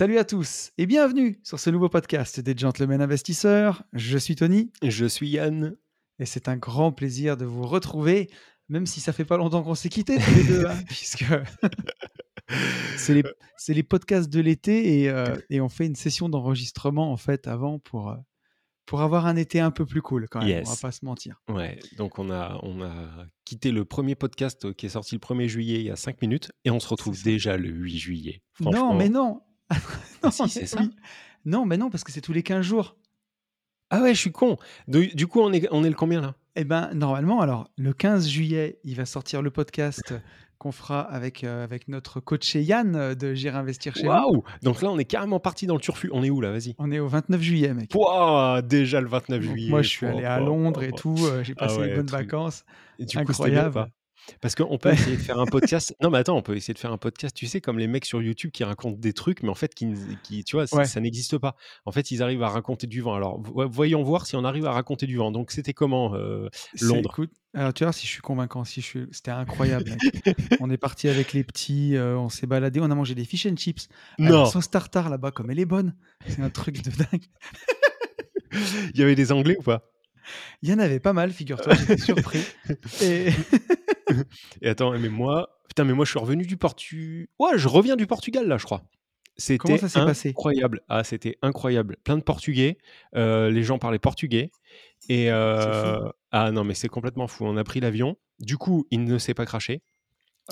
Salut à tous et bienvenue sur ce nouveau podcast des Gentlemen Investisseurs. Je suis Tony Je suis Yann. et c'est un grand plaisir de vous retrouver, même si ça fait pas longtemps qu'on s'est quittés tous les deux, hein, puisque c'est les, podcasts de l'été et, euh, et on fait une session d'enregistrement en fait avant pour, euh, pour avoir un été un peu plus cool quand même, on va Yes. pas se mentir. Ouais, donc on a, on a quitté le premier podcast euh, qui est sorti le 1er juillet il y a 5 minutes et on se retrouve déjà le 8 juillet. Non, mais non Non, si, c'est mais ça. oui. Non, mais non, parce que c'est tous les 15 jours. Ah ouais, je suis con. Du, du coup, on est, on est le combien là? Eh ben, normalement, alors, le 15 juillet, il va sortir le podcast qu'on fera avec, euh, avec notre coach Yann euh, de J'irai investir chez. Waouh Donc là, on est carrément parti dans le turfu. On est où là? Vas-y. On est au 29 juillet, mec. Pouah, déjà le 29 Donc, juillet. moi, je suis allé à Londres pouah, et tout. euh, J'ai Ah passé ouais, les bonnes truc. vacances. Et du Incroyable. Parce qu'on peut essayer de faire un podcast. Non, mais attends, on peut essayer de faire un podcast, tu sais, comme les mecs sur YouTube qui racontent des trucs, mais en fait, qui, tu vois, Ouais. ça n'existe pas. En fait, ils arrivent à raconter du vent. Alors, vo- voyons voir si on arrive à raconter du vent. Donc, c'était comment euh, Londres? écoute, alors, tu vois, si je suis convaincant, si je suis... c'était incroyable, mec. on est parti avec les petits, euh, on s'est baladé, on a mangé des fish and chips. la Non sauce tartare là-bas, comme elle est bonne. C'est un truc de dingue. Il y avait des Anglais ou pas? Il y en avait pas mal, figure-toi, j'étais surpris. Et... Et attends, mais moi, putain, mais moi, je suis revenu du Portugal. Ouais, je reviens du Portugal, là, je crois. Comment C'était ça s'est passé? incroyable. Ah, c'était incroyable. Plein de Portugais. euh, les gens parlaient portugais. Et euh, ah non, mais c'est complètement fou. On a pris l'avion. Du coup, il ne s'est pas craché,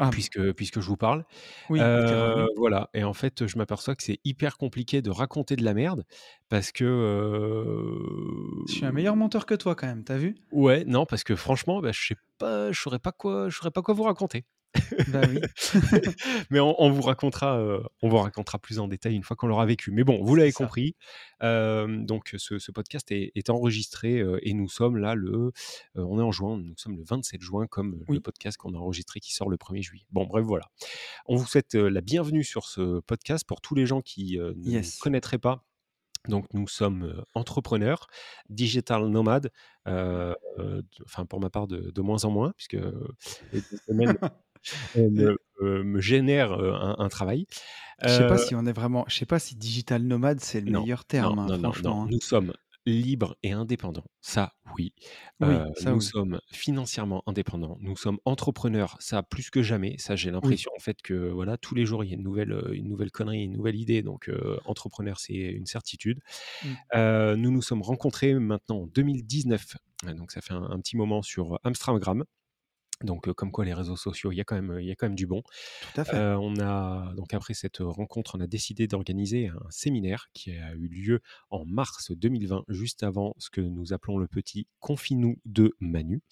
Ah, puisque, puisque je vous parle. oui. Euh, voilà. Et en fait, je m'aperçois que c'est hyper compliqué de raconter de la merde parce que. euh, Je suis un meilleur menteur que toi quand même, t'as vu? Ouais, non, parce que franchement, bah, je sais pas, je saurais pas quoi, je saurais pas quoi vous raconter. Bah oui. Mais on, on vous racontera, euh, on vous racontera plus en détail une fois qu'on l'aura vécu. Mais bon, vous l'avez compris. euh, donc, ce, ce podcast est, est enregistré euh, et nous sommes là le, on est en juin, nous sommes le 27 juin comme le podcast qu'on a enregistré qui sort le 1er juillet. Bon, bref, voilà. On vous souhaite la bienvenue sur ce podcast pour tous les gens qui ne Yes. connaîtraient pas. Donc, nous sommes entrepreneurs, digital nomades, euh, euh, de- enfin pour ma part de, de moins en moins, puisque les deux semaines me, euh, me génèrent euh, un, un travail. Je sais pas Euh, si on est vraiment. Je sais pas si digital nomade c'est le non, meilleur non, terme, hein, non, franchement. non. hein. Nous sommes libres et indépendants. Ça, oui. Oui, Euh, ça nous oui. sommes financièrement indépendants. Nous sommes entrepreneurs. Ça, plus que jamais. Ça, j'ai Oui. l'impression en fait que voilà, tous les jours il y a une nouvelle, euh, une nouvelle connerie, une nouvelle idée. Donc, euh, entrepreneur, c'est une certitude. Mm. Euh, nous nous sommes rencontrés maintenant en 2019. Euh, Donc, ça fait un, un petit moment sur Amstramgram. Donc, comme quoi les réseaux sociaux, il y a quand même, il y a quand même du bon. Tout à fait. Euh, on a donc après cette rencontre, on a décidé d'organiser un séminaire qui a eu lieu en mars 2020, juste avant ce que nous appelons le petit confinou de Manu.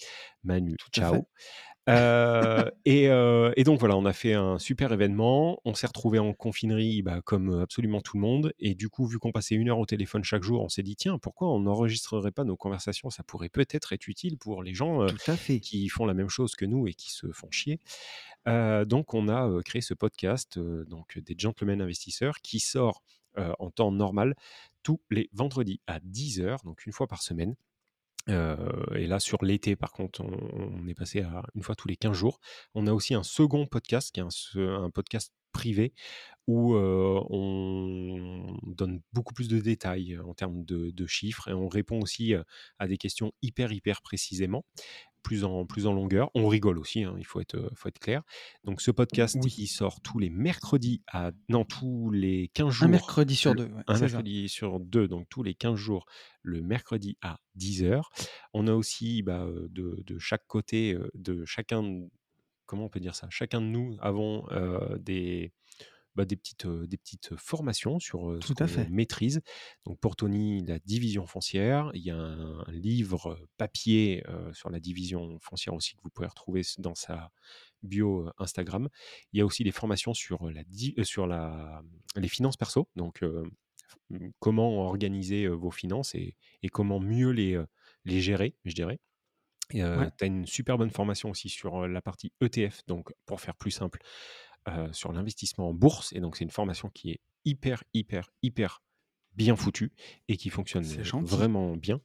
Manu, Tout ciao. Euh, et, euh, et donc voilà, on a fait un super événement. On s'est retrouvé en confinerie, bah, comme absolument tout le monde. Et du coup, vu qu'on passait une heure au téléphone chaque jour, on s'est dit tiens, pourquoi on n'enregistrerait pas nos conversations? Ça pourrait peut-être être utile pour les gens euh, Tout à fait. qui font la même chose que nous et qui se font chier. Euh, donc, on a euh, créé ce podcast, euh, donc des gentlemen investisseurs, qui sort euh, en temps normal tous les vendredis à 10h, donc une fois par semaine. Et là, sur l'été, par contre, on, est passé à une fois tous les 15 jours. On a aussi un second podcast, qui est un, podcast privé, où on donne beaucoup plus de détails en termes de, de chiffres et on répond aussi à des questions hyper, hyper précisément, plus en, plus en longueur. On rigole aussi, hein, il faut être, euh, faut être clair. Donc, ce podcast, Oui. il sort tous les mercredis à. Non, tous les 15 jours. Un mercredi sur deux. ouais, un ça. mercredi sur deux, donc tous les 15 jours, le mercredi à 10h. On a aussi bah, euh, de, de chaque côté, euh, de chacun, comment on peut dire ça? Chacun de nous avons euh, des, bah, des, petites, des petites formations sur ce à fait. maîtrise. Donc pour Tony, la division foncière. Il y a un, livre papier sur la division foncière aussi que vous pouvez retrouver dans sa bio Instagram. Il y a aussi des formations sur, la, sur la, les finances perso. Donc comment organiser vos finances et, et comment mieux les, les gérer, je dirais. Tu as une super bonne formation aussi sur la partie ETF, donc pour faire plus simple, sur l'investissement en bourse. Et donc, c'est une formation qui est hyper, hyper, hyper bien foutue et qui fonctionne vraiment bien.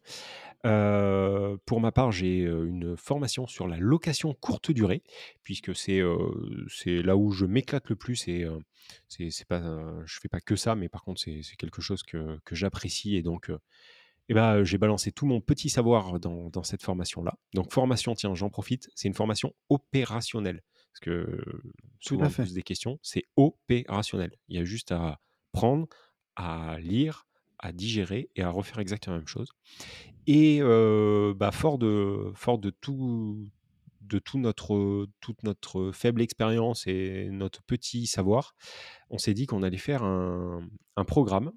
pour ma part, j'ai une formation sur la location courte durée, puisque c'est là où je m'éclate le plus. Et c'est pas, je fais pas que ça, mais par contre, c'est quelque chose que, que j'apprécie. Et donc, eh ben, j'ai balancé tout mon petit savoir dans, dans cette formation-là. Donc, formation, tiens, j'en profite, c'est une formation opérationnelle. Parce que souvent, on pose des questions, c'est opérationnel. Il y a juste à prendre, à lire, à digérer et à refaire exactement la même chose. Et bah, fort, de, fort de tout de tout notre, toute notre faible expérience et notre petit savoir, on s'est dit qu'on allait faire un, un programme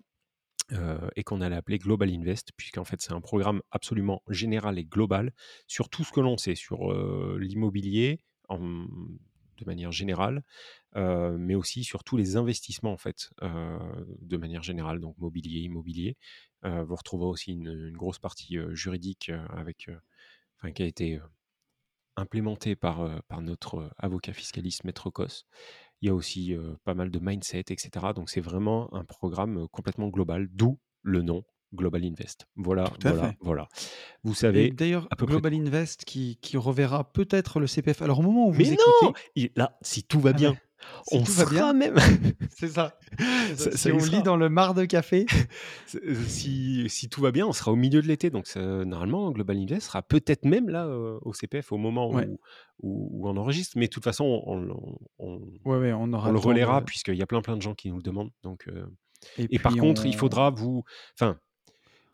et qu'on allait appeler Global Invest, puisqu'en fait c'est un programme absolument général et global sur tout ce que l'on sait, sur l'immobilier de manière générale, mais aussi sur tous les investissements en fait de manière générale, donc mobilier, immobilier. vous retrouverez aussi une, grosse partie juridique avec, qui a été implémentée par, par notre avocat fiscaliste Maître Cos. Il y a aussi pas mal de mindset, etc. Donc c'est vraiment un programme complètement global, d'où le nom Global Invest. Voilà, voilà, voilà. Vous savez. D'ailleurs, Global Invest qui, qui reverra peut-être le CPF. Alors au moment où vous Mais non Là, si tout va ah bien, on va bien. même. C'est ça. si on lit dans le mar de café. Si, si, tout va bien, on sera au milieu de l'été. Donc, normalement, Global Invest sera peut-être même là euh, au CPF au moment où, où, on enregistre. Mais de toute façon, on, on, ouais, on, aura le relaiera puisqu'il y a plein, plein de gens qui nous le demandent. Donc, euh, Et, par contre, il faudra vous. Enfin,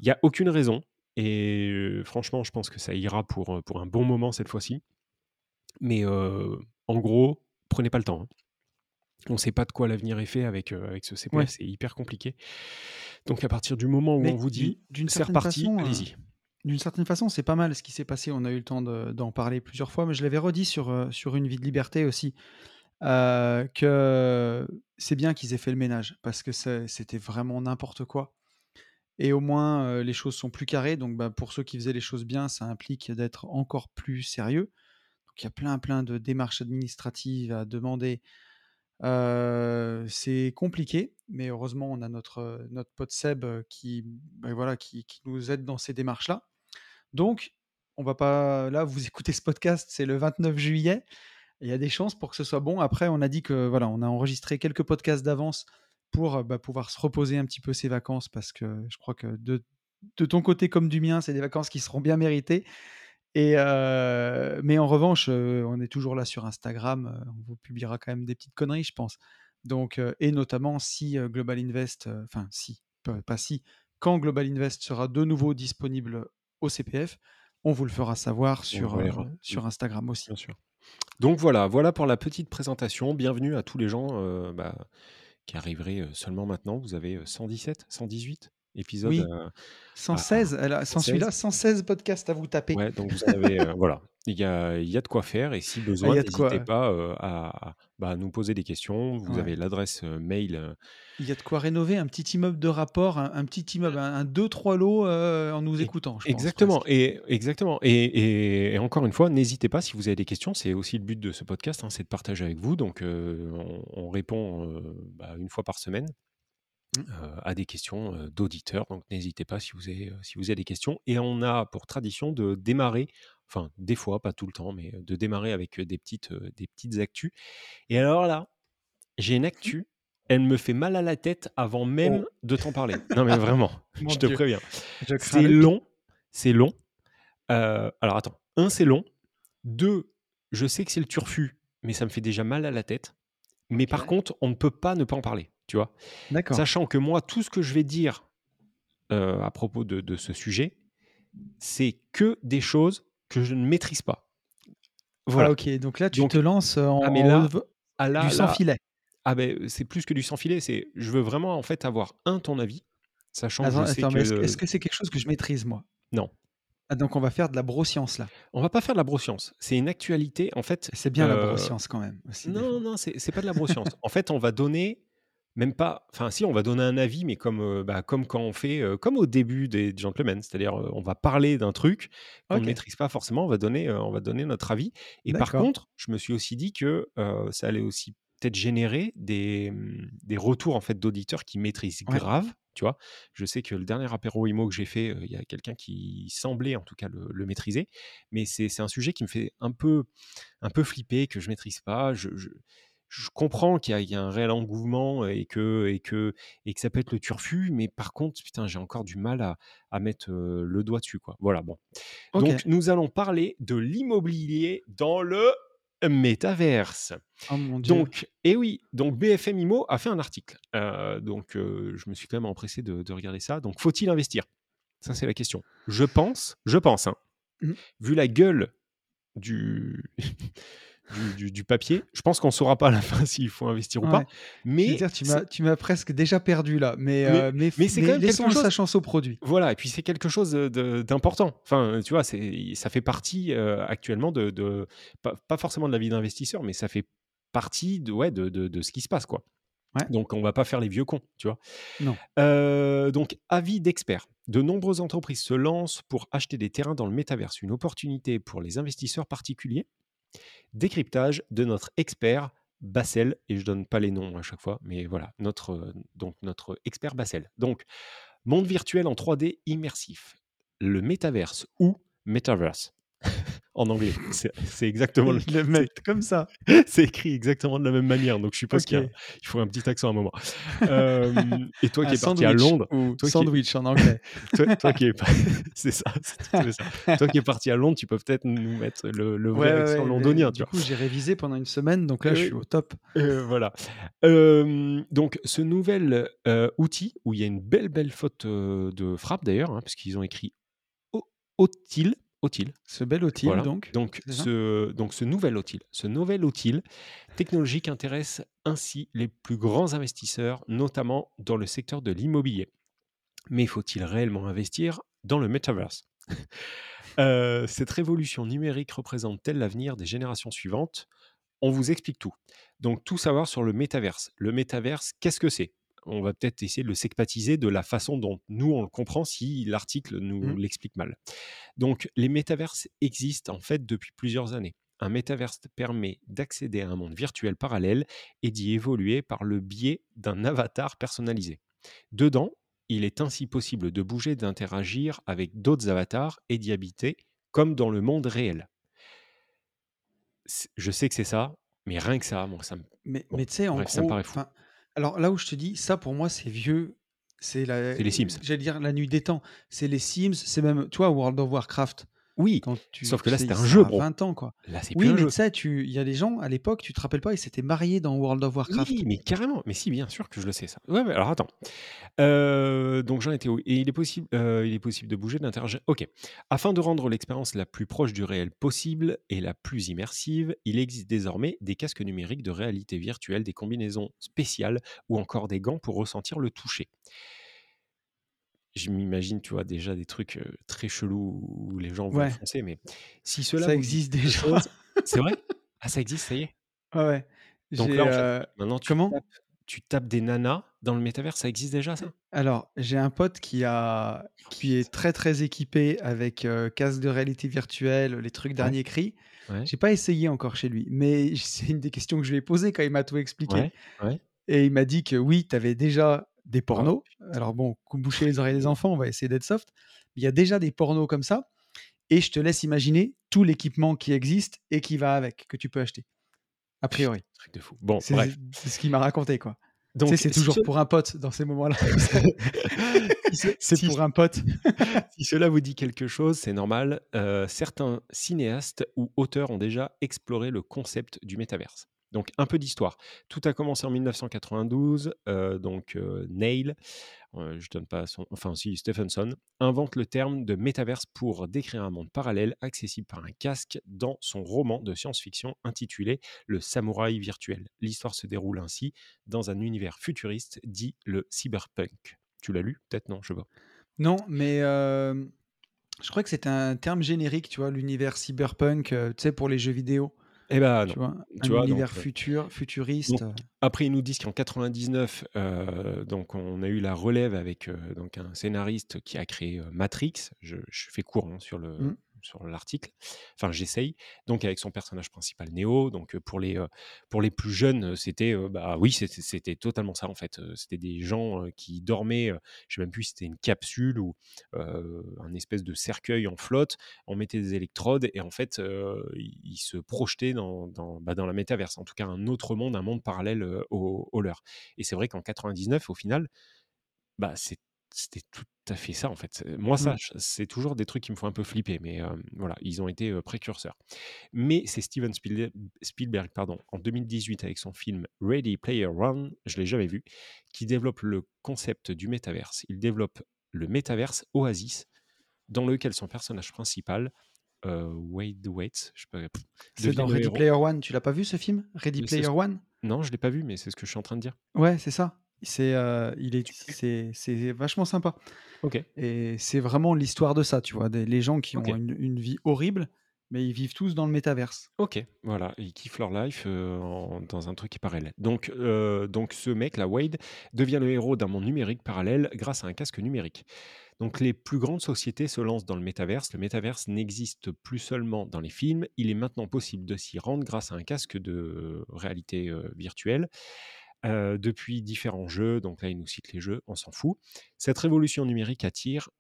il n'y a aucune raison. Et franchement, je pense que ça ira pour, pour un bon moment cette fois-ci. Mais en gros, prenez pas le temps. Hein. On ne sait pas de quoi l'avenir est fait avec, avec ce CPF, c'est hyper compliqué. Donc à partir du moment où on vous dit c'est reparti, allez-y. D'une certaine façon, c'est pas mal ce qui s'est passé. On a eu le temps d'en parler plusieurs fois, mais je l'avais redit sur, sur Une vie de liberté aussi, que c'est bien qu'ils aient fait le ménage, parce que c'était vraiment n'importe quoi. Et au moins, les choses sont plus carrées. Donc bah, pour ceux qui faisaient les choses bien, ça implique d'être encore plus sérieux. Donc il y a plein, plein de démarches administratives à demander c'est compliqué, mais heureusement, on a notre, notre pote Seb qui, bah, voilà, qui, nous aide dans ces démarches-là. Donc, on va pas. Là, vous écoutez ce podcast, c'est le 29 juillet. Il y a des chances pour que ce soit bon. Après, on a dit que voilà, on a enregistré quelques podcasts d'avance pour bah, pouvoir se reposer un petit peu ces vacances parce que je crois que de, de ton côté comme du mien, c'est des vacances qui seront bien méritées. Et mais en revanche, on est toujours là sur Instagram. on vous publiera quand même des petites conneries, je pense. Donc, et notamment si Global Invest, enfin si, pas, si, quand Global Invest sera de nouveau disponible au CPF, on vous le fera savoir sur, sur Instagram aussi. Bien sûr. Donc voilà, voilà pour la petite présentation. Bienvenue à tous les gens bah, qui arriveraient seulement maintenant. Vous avez 117, 118 épisode. Oui. 116, elle a, sans celui-là, 116 podcasts à vous taper. Ouais, donc vous avez, voilà, il y a, y a de quoi faire et si ah, besoin, n'hésitez pas à, bah, nous poser des questions. Vous avez l'adresse mail. Il y a de quoi rénover un petit immeuble de rapport, un, petit immeuble, un 2-3 lots en nous écoutant. Je exactement, et, exactement. Et, et, encore une fois, n'hésitez pas si vous avez des questions. C'est aussi le but de ce podcast, hein, c'est de partager avec vous. Donc on, répond bah, une fois par semaine. Mmh. à des questions d'auditeurs. Donc n'hésitez pas si vous, avez, si vous avez des questions. Et on a pour tradition de démarrer, enfin des fois, pas tout le temps, mais de démarrer avec des petites, des petites actus. Et alors là, j'ai une mmh. actu, elle me fait mal à la tête avant même oh. de t'en parler. Non mais vraiment, je te préviens. C'est long, c'est long. alors attends, un, c'est long. Deux, je sais que c'est le turfu, mais ça me fait déjà mal à la tête. Mais par contre, on ne peut pas ne pas en parler tu vois. Sachant que moi, tout ce que je vais dire euh, à propos de, ce sujet, c'est que des choses que je ne maîtrise pas. Voilà. Ah, ok, donc là, tu te lances en, ah, mais là, ah, là, du sans filet. Ah ben c'est plus que du sans filet, c'est je veux vraiment en fait avoir un ton avis, sachant que je sais attends, mais est-ce, que est-ce que c'est quelque chose que je maîtrise moi? Non, Ah, donc on va faire de la broscience là. on va pas faire de la broscience. C'est une actualité en fait. C'est bien la euh, broscience quand même aussi. Non, non, c'est c'est pas de la broscience. En fait, on va donner même pas enfin si, on va donner un avis, mais comme, heu, bah, comme quand on fait, heu, comme au début des Gentlemen, c'est-à-dire, heu, on va parler d'un truc qu'on ne maîtrise pas forcément, on va donner, on va donner notre avis et par contre, je me suis aussi dit que, ça allait aussi peut-être générer des, mmh, des retours en fait d'auditeurs qui maîtrisent Ouais, grave, tu vois? Je sais que le dernier apéro IMO que j'ai fait, il y a quelqu'un qui semblait en tout cas le le maîtriser, mais c'est c'est un sujet qui me fait un peu un peu flipper, que je maîtrise pas. Je, je, je comprends qu'il y, a- il y a un réel engouement et que, et, que, et que ça peut être le turfu, mais par contre, putain, j'ai encore du mal à, à mettre euh, le doigt dessus. Quoi. Voilà, bon. Donc, nous allons parler de l'immobilier dans le métaverse. Oh mon dieu. Donc, et oui, donc BFM Imo a fait un article. Euh, donc, euh, je me suis quand même empressé de, de regarder ça. Donc, faut-il investir? Ça, c'est la question. Je pense, je pense, hein, Mhm. vu la gueule du, du, du- du papier. Je pense qu'on ne saura pas à la fin s'il faut investir ou pas. Je veux Mais, dire, tu m'as, tu m'as presque déjà perdu là, mais, mais, euh, mais, mais c'est quand même quelque chose. sa chance au produit. Voilà, et puis c'est quelque chose d'important. Enfin, tu vois, c'est, ça fait partie euh, actuellement de, de- pas, pas forcément de la vie d'investisseur, mais ça fait partie de, ouais, de, de, de ce qui se passe, quoi. Ouais, Donc, on va pas faire les vieux cons, tu vois. non. Euh, donc, avis d'experts. De nombreuses entreprises se lancent pour acheter des terrains dans le métaverse, une opportunité pour les investisseurs particuliers. Décryptage de notre expert Bassel, et je donne pas les noms à chaque fois, mais voilà, notre, euh, donc notre expert Bassel. Donc, monde virtuel en 3D immersif, le métaverse ou metaverse? en anglais. C'est exactement le, mettent comme ça. c'est écrit exactement de la même manière, donc je suppose Ok. qu'il il faut un petit accent à un moment. Euh, et toi qui es parti à sandwich Londres, ou toi qui, sandwich en anglais. toi, toi qui es c'est ça, ça. Toi qui es parti à Londres, tu peux peut-être nous mettre le, le vrai Ouais, accent ouais, mais londonien, tu du vois. coup, j'ai révisé pendant une semaine, donc là, je suis Euh, au top. euh, voilà. Euh, donc, ce nouvel euh, outil, où il y a une belle, belle faute euh, de frappe d'ailleurs, hein, parce qu'ils ont écrit OTIL, OTIL, Ce bel outil, voilà. donc, Donc ce, donc, ce nouvel OTIL, ce nouvel OTIL technologique intéresse ainsi les plus grands investisseurs, notamment dans le secteur de l'immobilier. Mais faut-il réellement investir dans le metaverse? Euh, Cette révolution numérique représente-t-elle l'avenir des générations suivantes? On vous explique tout. Donc tout savoir sur le métaverse. Le métaverse, qu'est-ce que c'est? On va peut-être essayer de le secpatiser de la façon dont nous on le comprend si l'article nous Mhm. l'explique mal. Donc les métaverses existent en fait depuis plusieurs années. Un métaverse permet d'accéder à un monde virtuel parallèle et d'y évoluer par le biais d'un avatar personnalisé. Dedans, il est ainsi possible de bouger, d'interagir avec d'autres avatars et d'y habiter comme dans le monde réel. Je sais que c'est ça, mais rien que ça, moi, ça me... Mais, Bon, mais tu sais, en bref, ça me gros, paraît fou. Alors là où je te dis, ça pour moi, c'est vieux. C'est la, les Sims. j'allais dire la nuit des temps. C'est les Sims, c'est même, tu vois, World of Warcraft. Oui, Quand tu, sauf que là, c'est- c'était un jeu, bro. 20 ans, quoi. Là, c'est Oui, mais tu sais, il y a des gens, à l'époque, tu te rappelles pas, ils s'étaient mariés dans World of Warcraft. Oui, mais carrément. Mais si, bien sûr que je le sais, ça. Ouais, mais alors attends. Euh, donc j'en étais où? Et il est possible, euh, il est possible de bouger, d'interagir. Ok. Afin de rendre l'expérience la plus proche du réel possible et la plus immersive, il existe désormais des casques numériques de réalité virtuelle, des combinaisons spéciales ou encore des gants pour ressentir le toucher. Je m'imagine, tu vois, déjà des trucs très chelous où les gens vont Ouais, foncer, mais si cela ça existe déjà. c'est vrai? Ah, ça existe, ça y est. Ouais, ouais. Donc là, en fait, euh, maintenant, tu comment? tapes, tu tapes des nanas dans le métavers, ça existe déjà, ça? Alors, j'ai un pote qui a, qui est très très équipé avec euh, casque de réalité virtuelle, les trucs Ouais, dernier cri. ouais, J'ai pas essayé encore chez lui, mais c'est une des questions que je lui ai posées quand il m'a tout expliqué. Et il m'a dit que oui, tu avais déjà des Oh, pornos. Alors bon, boucher les oreilles des enfants, on va essayer d'être soft. Il y a déjà des pornos comme ça. Et je te laisse imaginer tout l'équipement qui existe et qui va avec, que tu peux acheter, a priori. truc de fou. Bon, C'est c'est ce qu'il m'a raconté, quoi. Tu sais, Donc, c'est toujours pour un pote dans ces moments-là. c'est si- pour un pote. si cela vous dit quelque chose, c'est normal. euh, certains cinéastes ou auteurs ont déjà exploré le concept du métaverse. Donc un peu d'histoire. Tout a commencé en 1992, euh, donc euh, Neil, euh, je donne pas son, enfin si Stephenson, invente le terme de métaverse pour décrire un monde parallèle accessible par un casque dans son roman de science-fiction intitulé Le samouraï virtuel. L'histoire se déroule ainsi dans un univers futuriste dit le cyberpunk. Tu l'as lu Peut-être? Non, je pas. Non, mais euh, je crois que c'est un terme générique, tu vois, l'univers cyberpunk, euh, tu sais, pour les jeux vidéo. Eh ben Tu non. vois, Tu un vois, univers donc, euh, futur, futuriste. donc, après, ils nous disent qu'en 99, euh, donc on a eu la relève avec euh, donc un scénariste qui a créé euh, Matrix. Je, je fais court hein, sur le Mm. Sur l'article. Enfin, j'essaye. Donc avec son personnage principal Neo. Donc euh, pour les euh, pour les plus jeunes, euh, c'était bah oui, c'était totalement ça en fait. C'était des gens qui dormaient. je sais même plus si c'était une capsule ou un espèce de cercueil en flotte. On mettait des électrodes et en fait, ils se projetaient dans dans, bah, dans la métaverse. En tout cas, un autre monde, un monde parallèle au, au leur. Et c'est vrai qu'en 99, au final, bah, c'est- c'était tout à fait ça en fait. Moi, ça, Mm. je- c'est toujours des trucs qui me font un peu flipper, mais euh, voilà, ils ont été euh, précurseurs. Mais c'est Steven Spielberg, Spielberg, pardon, en 2018 avec son film Ready Player One, je l'ai jamais vu, qui développe le concept du métaverse. Il développe le métaverse Oasis, dans lequel son personnage principal, euh, Wade Waits, je sais pas, pff, C'est dans Ready. Player One. Tu l'as pas vu ce film? Ready Player One? Non, je l'ai pas vu, mais c'est ce que je suis en train de dire. Ouais, c'est ça. C'est euh, il est c'est c'est vachement sympa. Ok. Et c'est vraiment l'histoire de ça, tu vois, des, les gens qui ont une, une vie horrible, mais ils vivent tous dans le métaverse. Ok, voilà, ils kiffent leur life euh, en- dans un truc qui parallèle. Donc, euh, donc ce mec, là, Wade, devient le héros d'un monde numérique parallèle grâce à un casque numérique. Donc les plus grandes sociétés se lancent dans le métaverse. Le métaverse n'existe plus seulement dans les films, il est maintenant possible de s'y rendre grâce à un casque de réalité virtuelle. Depuis différents jeux, donc là il nous cite les jeux, on s'en fout. Cette révolution numérique attire,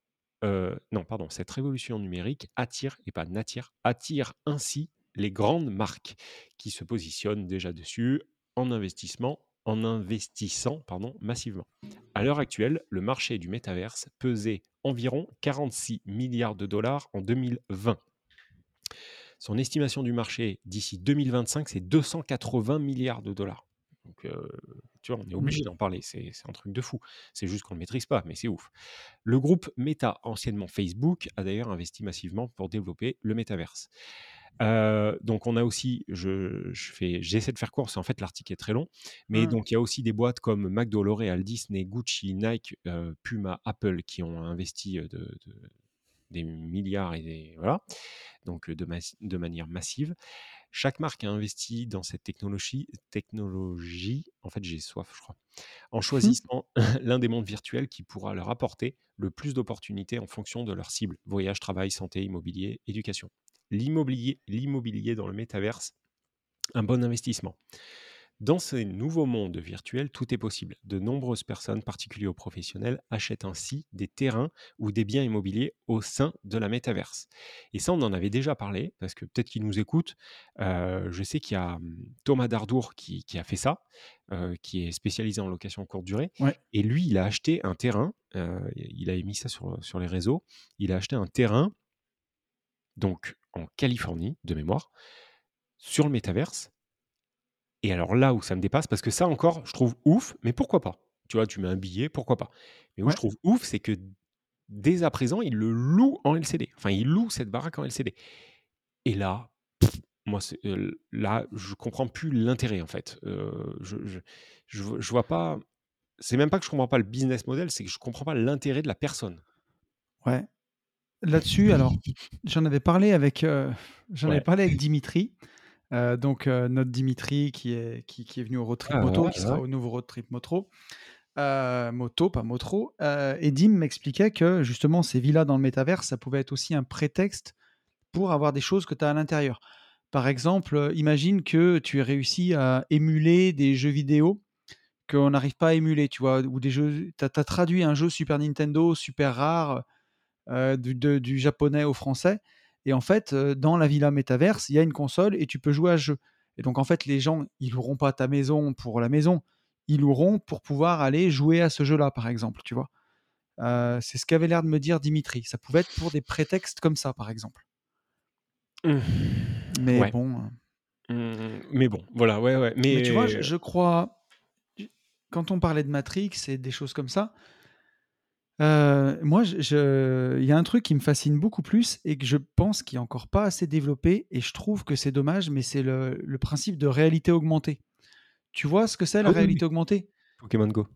non pardon, cette révolution numérique attire, et pas n'attire, attire ainsi les grandes marques qui se positionnent déjà dessus en investissement, en investissant pardon, massivement. À l'heure actuelle, le marché du métaverse pesait environ 46 milliards de dollars en 2020. Son estimation du marché d'ici 2025, c'est 280 milliards de dollars. Donc, euh, tu vois, on est obligé d'en parler. C'est c'est un truc de fou. C'est juste qu'on ne le maîtrise pas, mais c'est ouf. Le groupe Meta, anciennement Facebook, a d'ailleurs investi massivement pour développer le métaverse. Euh, donc on a aussi, je, je fais, j'essaie de faire court, parce qu'en fait l'article est très long, mais Mm. donc il y a aussi des boîtes comme McDo, L'Oréal, Disney, Gucci, Nike, euh, Puma, Apple qui ont investi de, de- des milliards et des voilà, donc de manière massive. Chaque marque a investi dans cette technologie, technologie. En fait, j'ai soif, je crois. En choisissant l'un des mondes virtuels qui pourra leur apporter le plus d'opportunités en fonction de leur cible voyage, travail, santé, immobilier, éducation. L'immobilier, l'immobilier dans le métaverse, un bon investissement. Dans ces nouveaux mondes virtuels, tout est possible. De nombreuses personnes, particuliers ou professionnels, achètent ainsi des terrains ou des biens immobiliers au sein de la métaverse. Et ça, on en avait déjà parlé, parce que peut-être qu'ils nous écoutent. Euh, je sais qu'il y a hum, Thomas Dardour qui, qui a fait ça, euh, qui est spécialisé en location courte durée. Ouais. Et lui, il a acheté un terrain, euh, il a émis ça sur, sur les réseaux, il a acheté un terrain, donc en Californie, de mémoire, sur le métaverse. Et alors là où ça me dépasse, parce que ça encore, je trouve ouf, mais pourquoi pas? Tu vois, tu mets un billet, pourquoi pas? Mais où Ouais. je trouve ouf, c'est que dès à présent, il le loue en LCD. Enfin, il loue cette baraque en LCD. Et là, pff, moi, euh, là, je comprends plus l'intérêt en fait. Euh, je, je, je, vois- je vois pas. C'est même pas que je comprends pas le business model, c'est que je comprends pas l'intérêt de la personne. Ouais. Là-dessus, alors, j'en avais parlé avec, euh, j'en avais parlé avec Dimitri. Euh, donc, euh, notre Dimitri qui est, qui, qui est venu au road trip Ah, moto, ouais, qui sera au nouveau road trip moto. Euh, moto, pas motro. Euh, et Dim m'expliquait que justement, ces villas dans le métavers, ça pouvait être aussi un prétexte pour avoir des choses que tu as à l'intérieur. Par exemple, euh, imagine que tu aies réussi à émuler des jeux vidéo qu'on n'arrive pas à émuler, tu vois, ou des jeux. Tu as, traduit un jeu Super Nintendo super rare euh, du, de- du japonais au français. Et en fait, dans la villa métaverse, il y a une console et tu peux jouer à ce jeu. Et donc, en fait, les gens, ils loueront pas ta maison pour la maison. Ils loueront pour pouvoir aller jouer à ce jeu-là, par exemple, tu vois. Euh, c'est ce qu'avait l'air de me dire Dimitri. Ça pouvait être pour des prétextes comme ça, par exemple. Mmh. Mais Ouais. bon. euh, Mmh, mais bon, voilà, ouais, ouais. Mais tu vois, je, je crois, quand on parlait de Matrix et des choses comme ça, euh, moi, il y a un truc qui me fascine beaucoup plus et que je pense qui est encore pas assez développé et je trouve que c'est dommage, mais c'est le, le principe de réalité augmentée. Tu vois ce que c'est la Ah oui, oui, réalité augmentée? Pokémon Go.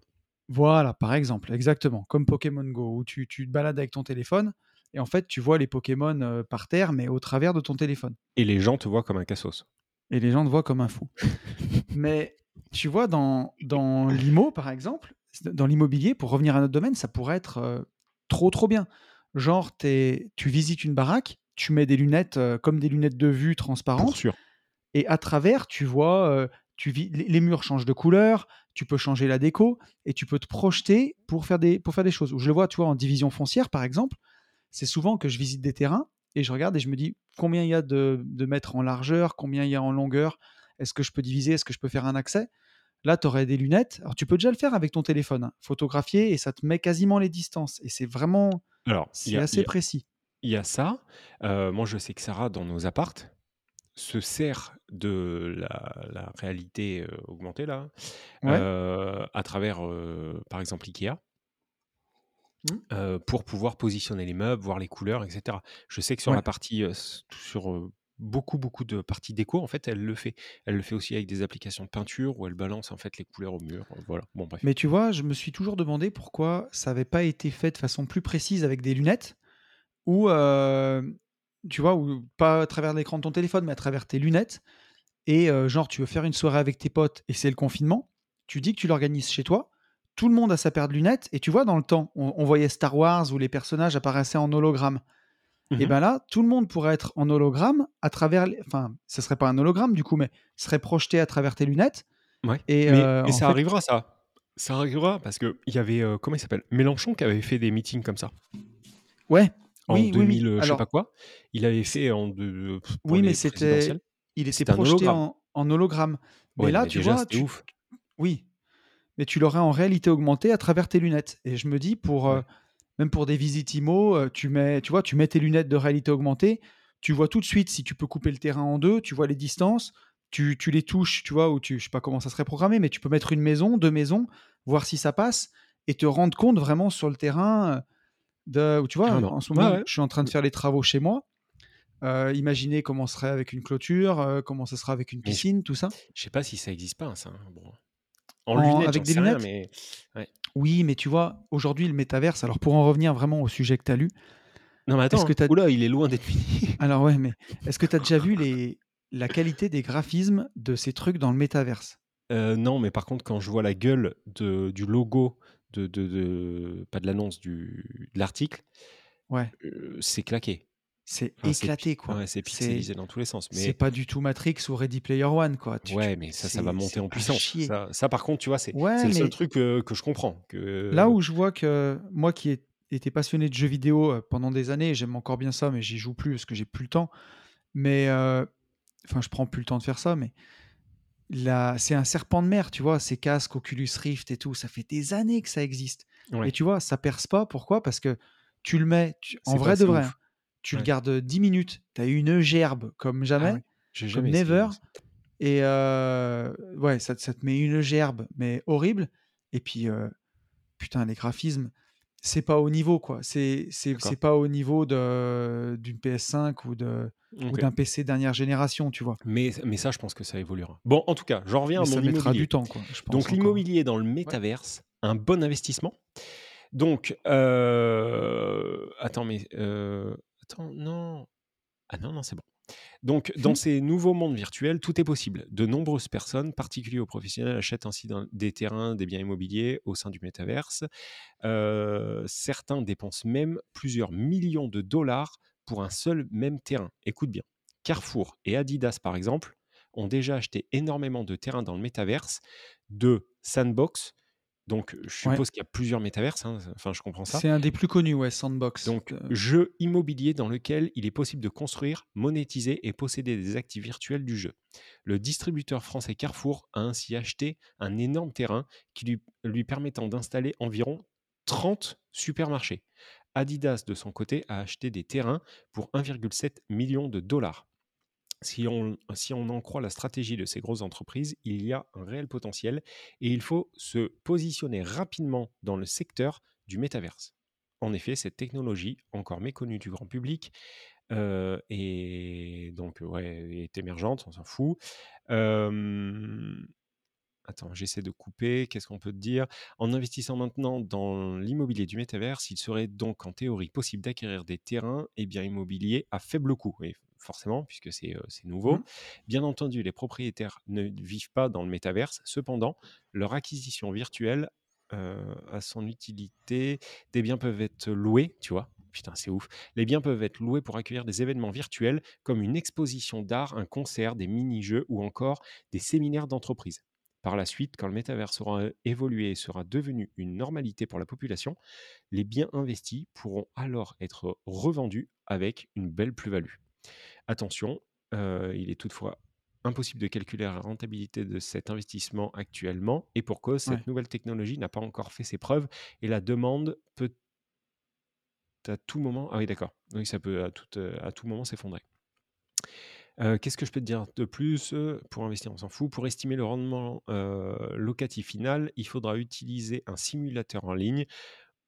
Voilà, par exemple, exactement, comme Pokémon Go, où tu, tu te balades avec ton téléphone et en fait, tu vois les Pokémon euh, par terre, mais au travers de ton téléphone. Et les gens te voient comme un cassos. Et les gens te voient comme un fou. Mais tu vois, dans, dans l'IMO, par exemple, dans l'immobilier, pour revenir à notre domaine, ça pourrait être euh, trop, trop bien. Genre, t'es- tu visites une baraque, tu mets des lunettes euh, comme des lunettes de vue Pour transparentes, sûr. et à travers, tu vois, euh, tu vis, les les murs changent de couleur, tu peux changer la déco, et tu peux te projeter pour faire des, pour faire des choses. Où je le vois, tu vois, en division foncière, par exemple, c'est souvent que je visite des terrains, et je regarde et je me dis combien il y a de, de mètres en largeur, combien il y a en longueur, est-ce que je peux diviser, est-ce que je peux faire un accès? Là, tu aurais des lunettes. Alors, tu peux déjà le faire avec ton téléphone, hein, photographier, et ça te met quasiment les distances. Et c'est vraiment, Alors, c'est assez y a- précis. il y a ça. Euh, moi, je sais que Sarah, dans nos appartes, se sert de la, la réalité euh, augmentée, là, Ouais. euh, à travers, par exemple, Ikea. Mm. euh, pour pouvoir positionner les meubles, voir les couleurs, etc. Je sais que sur Ouais. la partie, sur beaucoup, beaucoup de parties déco, en fait, elle le fait. Elle le fait aussi avec des applications de peinture où elle balance en fait les couleurs au mur. euh, Voilà. Mais tu vois, je me suis toujours demandé pourquoi ça n'avait pas été fait de façon plus précise avec des lunettes, ou, euh, tu vois, ou pas à travers l'écran de ton téléphone, mais à travers tes lunettes. Et euh, genre, tu veux faire une soirée avec tes potes et c'est le confinement, tu dis que tu l'organises chez toi, tout le monde a sa paire de lunettes, et tu vois, dans le temps, on, on voyait Star Wars où les personnages apparaissaient en hologramme. Et Mhm. ben là, tout le monde pourrait être en hologramme à travers. les- Enfin, ce serait pas un hologramme du coup, mais serait projeté à travers tes lunettes. Ouais. Et, mais euh, mais ça fait- arrivera, ça. Ça arrivera parce que il y avait euh, comment il s'appelle? Mélenchon qui avait fait des meetings comme ça Ouais. en oui, oui, 2000, oui. euh, je sais pas quoi. Il avait fait en de, oui, mais c'était. Il était projeté en, en hologramme. Mais Ouais, là, mais tu déjà vois, tu, ouf. oui, mais tu l'aurais en réalité augmentée à travers tes lunettes. Et je me dis, pour, euh. Même pour des visites IMO, euh, tu, mets, tu vois, tu mets tes lunettes de réalité augmentée, tu vois tout de suite si tu peux couper le terrain en deux, tu vois les distances, tu, tu les touches, tu vois, ou tu, je sais pas comment ça serait programmé, mais tu peux mettre une maison, deux maisons, voir si ça passe, et te rendre compte vraiment sur le terrain euh, de, où tu vois, Carrément. en ce moment, ouais. je suis en train de faire les travaux chez moi. Euh, imaginez comment ce serait avec une clôture, euh, comment ce sera avec une je, piscine, tout ça. je sais pas si ça existe pas, ça. hein. Bon. En En- lunettes, avec des rien, lunettes mais ouais. Oui, mais tu vois, aujourd'hui, le métaverse, alors pour en revenir vraiment au sujet que tu as lu, Non, mais attends. que tu as... Oula, il est loin d'être fini. Alors ouais, mais est-ce que tu as déjà vu les... la qualité des graphismes de ces trucs dans le métaverse? Euh, non, mais par contre, quand je vois la gueule de, du logo, de, de, de- pas de l'annonce, du, de l'article, Ouais, euh, c'est claqué. C'est Enfin, c'est éclaté, pi- quoi. ouais, c'est C'est pixelisé dans tous les sens. c'est Mais pas du tout Matrix ou Ready Player One, quoi. Tu, tu- ouais, mais ça, ça va C'est monter c'est en à puissance. chier. Ça, ça, par contre, tu vois, c'est c'est le seul mais truc euh, que je comprends. là Que... où je vois que moi qui ai été passionné de jeux vidéo euh, pendant des années, j'aime encore bien ça, mais j'y joue plus parce que j'ai plus le temps. Mais euh, enfin, je prends plus le temps de faire ça, mais là, c'est un serpent de mer, tu vois, ces casques Oculus Rift et tout, ça fait des années que ça existe. Et Ouais, tu vois, ça perce pas. Pourquoi? Parce que tu le mets, tu- en c'est vrai de vrai, ouf. hein, tu le gardes 10 minutes, tu as une gerbe comme Ah jamais, ouais, comme jamais never, ça. et euh, ouais, ça, te- ça te met une gerbe, mais horrible. Et puis, euh, putain, les graphismes, c'est pas au niveau, quoi. C'est pas au niveau d'une PS5 ou de ou d'un PC dernière génération, tu vois. Mais, mais ça, je pense que ça évoluera. Bon, en tout cas, j'en reviens Mais à ça mon mettra du temps, quoi, je pense Donc, l'immobilier dans le Ouais. métaverse, un bon investissement. Donc, euh, attends, mais. euh, attends, non. Ah non, non, c'est bon. Donc, dans Hmm. ces nouveaux mondes virtuels, tout est possible. De nombreuses personnes, particuliers ou professionnels, achètent ainsi dans- des terrains, des biens immobiliers au sein du métaverse. Euh, certains dépensent même plusieurs millions de dollars pour un seul même terrain. Écoute bien. Carrefour et Adidas, par exemple, ont déjà acheté énormément de terrains dans le métaverse de Sandbox. Donc, je Ouais. suppose qu'il y a plusieurs métaverses. hein, Enfin, je comprends ça. C'est un des plus connus, ouais, Sandbox. Donc, Euh, jeu immobilier dans lequel il est possible de construire, monétiser et posséder des actifs virtuels du jeu. Le distributeur français Carrefour a ainsi acheté un énorme terrain qui lui, lui permettant d'installer environ 30 supermarchés. Adidas, de son côté, a acheté des terrains pour 1,7 million de dollars. Si on, si on en croit la stratégie de ces grosses entreprises, il y a un réel potentiel et il faut se positionner rapidement dans le secteur du métaverse. En effet, cette technologie, encore méconnue du grand public, euh, et donc ouais, est émergente, on s'en fout. Euh, Attends, j'essaie de couper. Qu'est-ce qu'on peut te dire? En investissant maintenant dans l'immobilier du métaverse, il serait donc en théorie possible d'acquérir des terrains et immobiliers à faible coût. Forcément, puisque c'est nouveau. Mmh. Bien entendu, les propriétaires ne vivent pas dans le métaverse. Cependant, leur acquisition virtuelle a son utilité. Des biens peuvent être loués, tu vois. Putain, c'est ouf. Les biens peuvent être loués pour accueillir des événements virtuels comme une exposition d'art, un concert, des mini-jeux ou encore des séminaires d'entreprise. Par la suite, quand le métavers sera évolué et sera devenu une normalité pour la population, les biens investis pourront alors être revendus avec une belle plus-value. Attention, euh, il est toutefois impossible de calculer la rentabilité de cet investissement actuellement, et pour cause, cette Ouais. nouvelle technologie n'a pas encore fait ses preuves, et la demande peut à tout moment... Ah oui, d'accord. Oui, ça peut à tout, euh, à tout moment s'effondrer. Euh, Qu'est-ce que je peux te dire de plus Pour investir, on s'en fout. Pour estimer le rendement euh, locatif final, il faudra utiliser un simulateur en ligne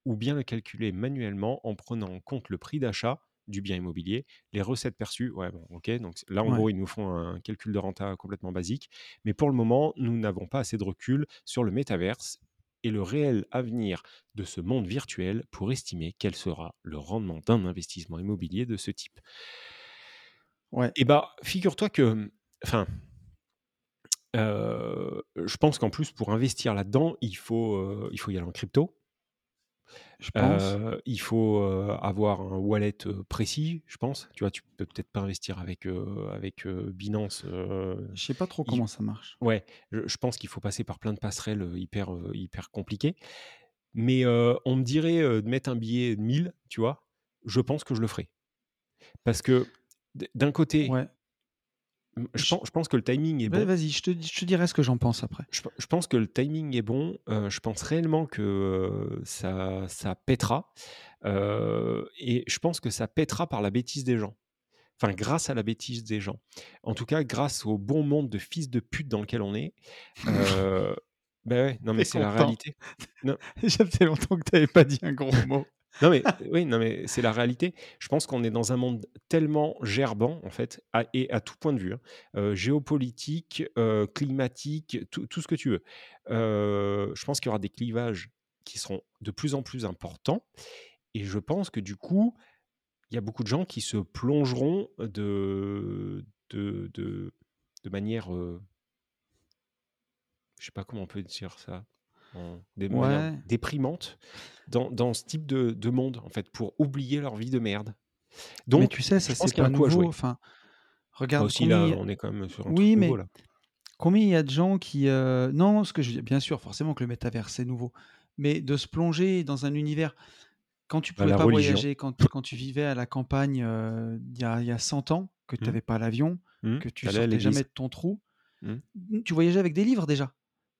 ou bien le calculer manuellement en prenant en compte le prix d'achat du bien immobilier, les recettes perçues. Ouais, bon, ok. Donc là, en Ouais. gros, ils nous font un calcul de renta complètement basique. Mais pour le moment, nous n'avons pas assez de recul sur le métaverse et le réel avenir de ce monde virtuel pour estimer quel sera le rendement d'un investissement immobilier de ce type. Ouais. Et bah, figure-toi que, enfin, euh, je pense qu'en plus pour investir là-dedans, il faut, euh, il faut y aller en crypto. Je pense. Euh, il faut euh, avoir un wallet euh, précis, je pense. Tu vois, tu peux peut-être pas investir avec, euh, avec Binance. Je sais pas trop il- comment ça marche. Ouais, je, je pense qu'il faut passer par plein de passerelles hyper, hyper compliquées. Mais on me dirait de mettre un billet de 1000, tu vois, je pense que je le ferai. Parce que d'un côté, Ouais. Je, pense, je pense que le timing est bon. Vas-y, je te, je te dirai ce que j'en pense après. Je, je pense que le timing est bon. euh, je pense réellement que euh, ça, ça pètera. euh, et je pense que ça pètera par la bêtise des gens. Enfin, grâce à la bêtise des gens. En tout cas, grâce au bon monde de fils de pute dans lequel on est. Ben ouais, non, mais c'est la réalité. Ça fait longtemps que tu n'avais pas dit un gros mot. Non mais oui, non mais c'est la réalité. Je pense qu'on est dans un monde tellement gerbant en fait, et à tout point de vue, hein. Euh, géopolitique, euh, climatique, tout, ce que tu veux. Euh, je pense qu'il y aura des clivages qui seront de plus en plus importants, et je pense que du coup, il y a beaucoup de gens qui se plongeront de de, de, manière, euh, je sais pas comment on peut dire ça, de manière Ouais. déprimante dans, dans ce type de, de monde, en fait, pour oublier leur vie de merde. Mais Donc, tu sais, ça c'est pas nouveau. Enfin, regarde aussi, là, on est quand même sur un Oui, truc mais nouveau, là. combien il y a de gens qui. euh, Non, ce que je bien sûr, forcément que le métavers c'est nouveau, mais de se plonger dans un univers quand tu pouvais pas religion. voyager, quand, quand tu vivais à la campagne euh, il y, a, il y a 100 ans, que tu Hmm, n'avais pas l'avion, hmm, que tu sortais jamais de ton trou, Hmm. tu voyageais avec des livres déjà.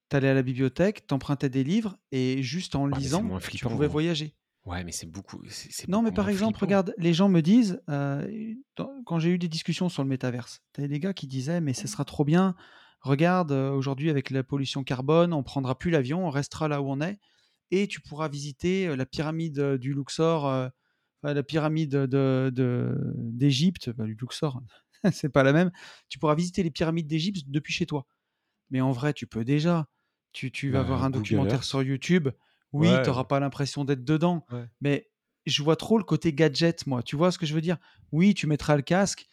Tu allais à la bibliothèque, t'empruntais des livres et juste en Ah, mais c'est lisant, moins tu flippant, pouvais gros. voyager. Ouais, mais c'est beaucoup, c'est c'est Non, mais beaucoup par moins exemple, flippant. regarde, les gens me disent, euh, dans- quand j'ai eu des discussions sur le métaverse, t'avais des gars qui disaient, mais ce sera trop bien, regarde, euh, aujourd'hui avec la pollution carbone, on prendra plus l'avion, on restera là où on est, et tu pourras visiter euh, la pyramide euh, du Luxor, euh, enfin, la pyramide de- de- d'Égypte, bah, du Luxor, c'est pas la même, tu pourras visiter les pyramides d'Égypte depuis chez toi. Mais en vrai, tu peux déjà. Tu, tu vas voir Bah, un Google documentaire Earth. sur YouTube. Oui, Ouais, tu n'auras pas l'impression d'être dedans. ouais. Mais je vois trop le côté gadget, moi. Tu vois ce que je veux dire? Oui, tu mettras le casque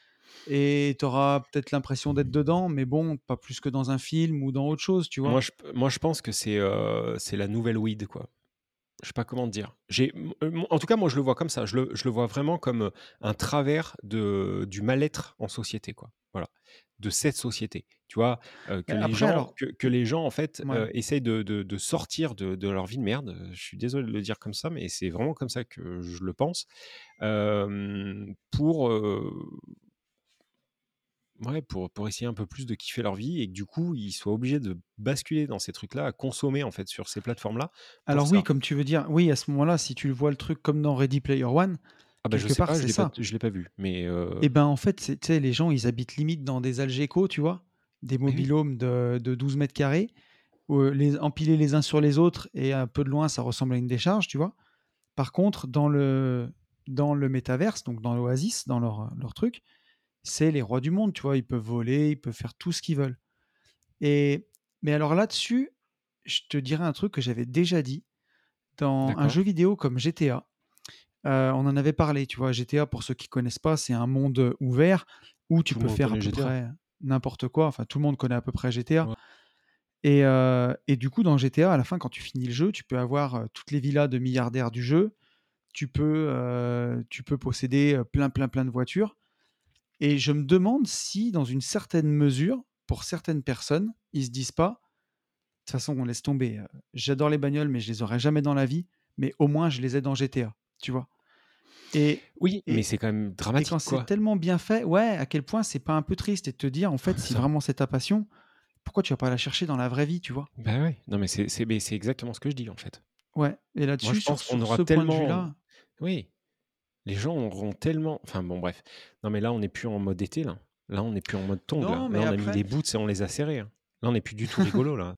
et tu auras peut-être l'impression d'être dedans, mais bon, pas plus que dans un film ou dans autre chose, tu vois? Moi, je, moi, je pense que c'est euh, c'est la nouvelle weed, quoi. Je sais pas comment te dire. J'ai, euh, en tout cas, moi, je le vois comme ça. Je le, je le vois vraiment comme un travers de, du mal-être en société, quoi. Voilà, de cette société. Tu vois, euh, que les gens, alors, que, que les gens, en fait, ouais. euh, essayent de, de- de sortir de, de leur vie de merde. Je suis désolé de le dire comme ça, mais c'est vraiment comme ça que je le pense. Euh, pour, ouais, pour, pour essayer un peu plus de kiffer leur vie et que du coup, ils soient obligés de basculer dans ces trucs-là, à consommer, en fait, sur ces plateformes-là Alors oui, comme tu veux dire, oui, à ce moment-là, si tu le vois le truc comme dans Ready Player One, Ah bah, je Quelque sais part, pas, je l'ai pas ça. je l'ai pas vu, mais Et ben, en fait, c'est tu sais, les gens, ils habitent limite dans des algécos, tu vois? Des oui. mobil-homes de de 12 m carrés, heu, les empilés les uns sur les autres et un peu de loin, ça ressemble à une décharge, tu vois? Par contre, dans le dans le métaverse, donc dans l'Oasis, dans leur, leur truc, c'est les rois du monde, tu vois? Ils peuvent voler, ils peuvent faire tout ce qu'ils veulent et mais alors là-dessus, je te dirais un truc que j'avais déjà dit dans un jeu vidéo comme GTA. Heu, on en avait parlé, tu vois? GTA, pour ceux qui connaissent pas, c'est un monde, heu, ouvert où tu Tout peux faire à peu près n'importe quoi. Enfin, tout le monde connaît à peu près GTA Ouais. et du coup, dans GTA, à la fin, quand tu finis le jeu, tu peux avoir, toutes les villas de milliardaires du jeu. Tu peux, heu, tu peux posséder, plein, plein, plein de voitures et je me demande si, dans une certaine mesure, pour certaines personnes, ils se disent pas: «De toute façon, on laisse tomber, j'adore les bagnoles, mais je les aurai jamais dans la vie, mais au moins je les ai dans GTA», tu vois? Et Oui, mais c'est quand même et quand dramatique, c'est tellement bien fait, ouais, à quel point c'est pas un peu triste et de te dire, en fait, si vraiment c'est ta passion, pourquoi tu vas pas la chercher dans la vraie vie, tu vois? bah, ouais, non, mais c'est c'est mais c'est exactement ce que je dis, en fait. Ouais et là-dessus, je pense qu'on aura ce point de tellement oui, les gens auront tellement enfin, bon, bref. Non, mais là, on n'est plus en mode été, là. Là, on n'est plus en mode tongs, là. non, Là, mais on a mis des boots et on les a serrés, hein. Là, on n'est plus du tout rigolo, là.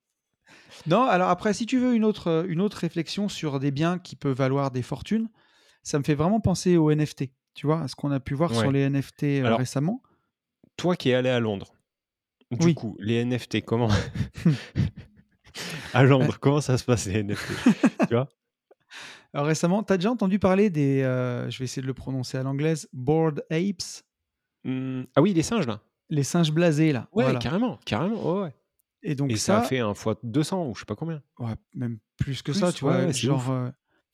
non, alors après, si tu veux une autre, heu, une autre réflexion sur des biens qui peuvent valoir des fortunes, ça me fait vraiment penser aux NFT, tu vois? À ce qu'on a pu voir sur les NFT, Alors, récemment. toi qui es allé à Londres, du Oui. coup, les NFT, comment à. Londres, comment ça se passe les NFT? Tu vois? Alors récemment, tu as déjà entendu parler des, heu, je vais essayer de le prononcer à l'anglaise, Bored Apes? Mmh, ah oui, les singes, là? Les singes blasés là, Ouais, voilà carrément, carrément, ouais, ouais et donc et ça a fait un fois 200 ou je sais pas combien. ouais, même plus que ça, tu Ouais, vois? Genre.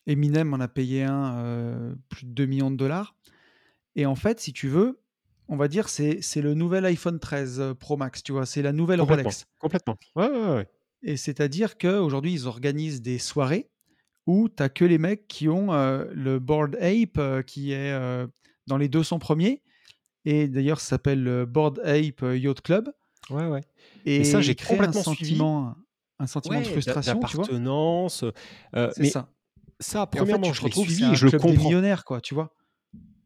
Eminem en a payé un, heu, plus de 2 000 000 et en fait, si tu veux, on va dire c'est c'est le nouvel iPhone 13, heu, Pro Max, tu vois? C'est la nouvelle Complètement, Rolex complètement. Ouais, ouais, ouais, et c'est-à-dire qu'aujourd'hui, ils organisent des soirées où tu as que les mecs qui ont, heu, le Bored Ape, qui est, dans les 200 premiers et d'ailleurs ça s'appelle le Bored Ape Yacht Club Ouais, ouais. Mais ça, et j'ai un complètement suivi. sentiment un sentiment de Ouais, frustration, d'appartenance, mais ça ça, et en fait, premièrement, je c'est suivi et je le club des comprends. millionnaires, quoi, tu vois?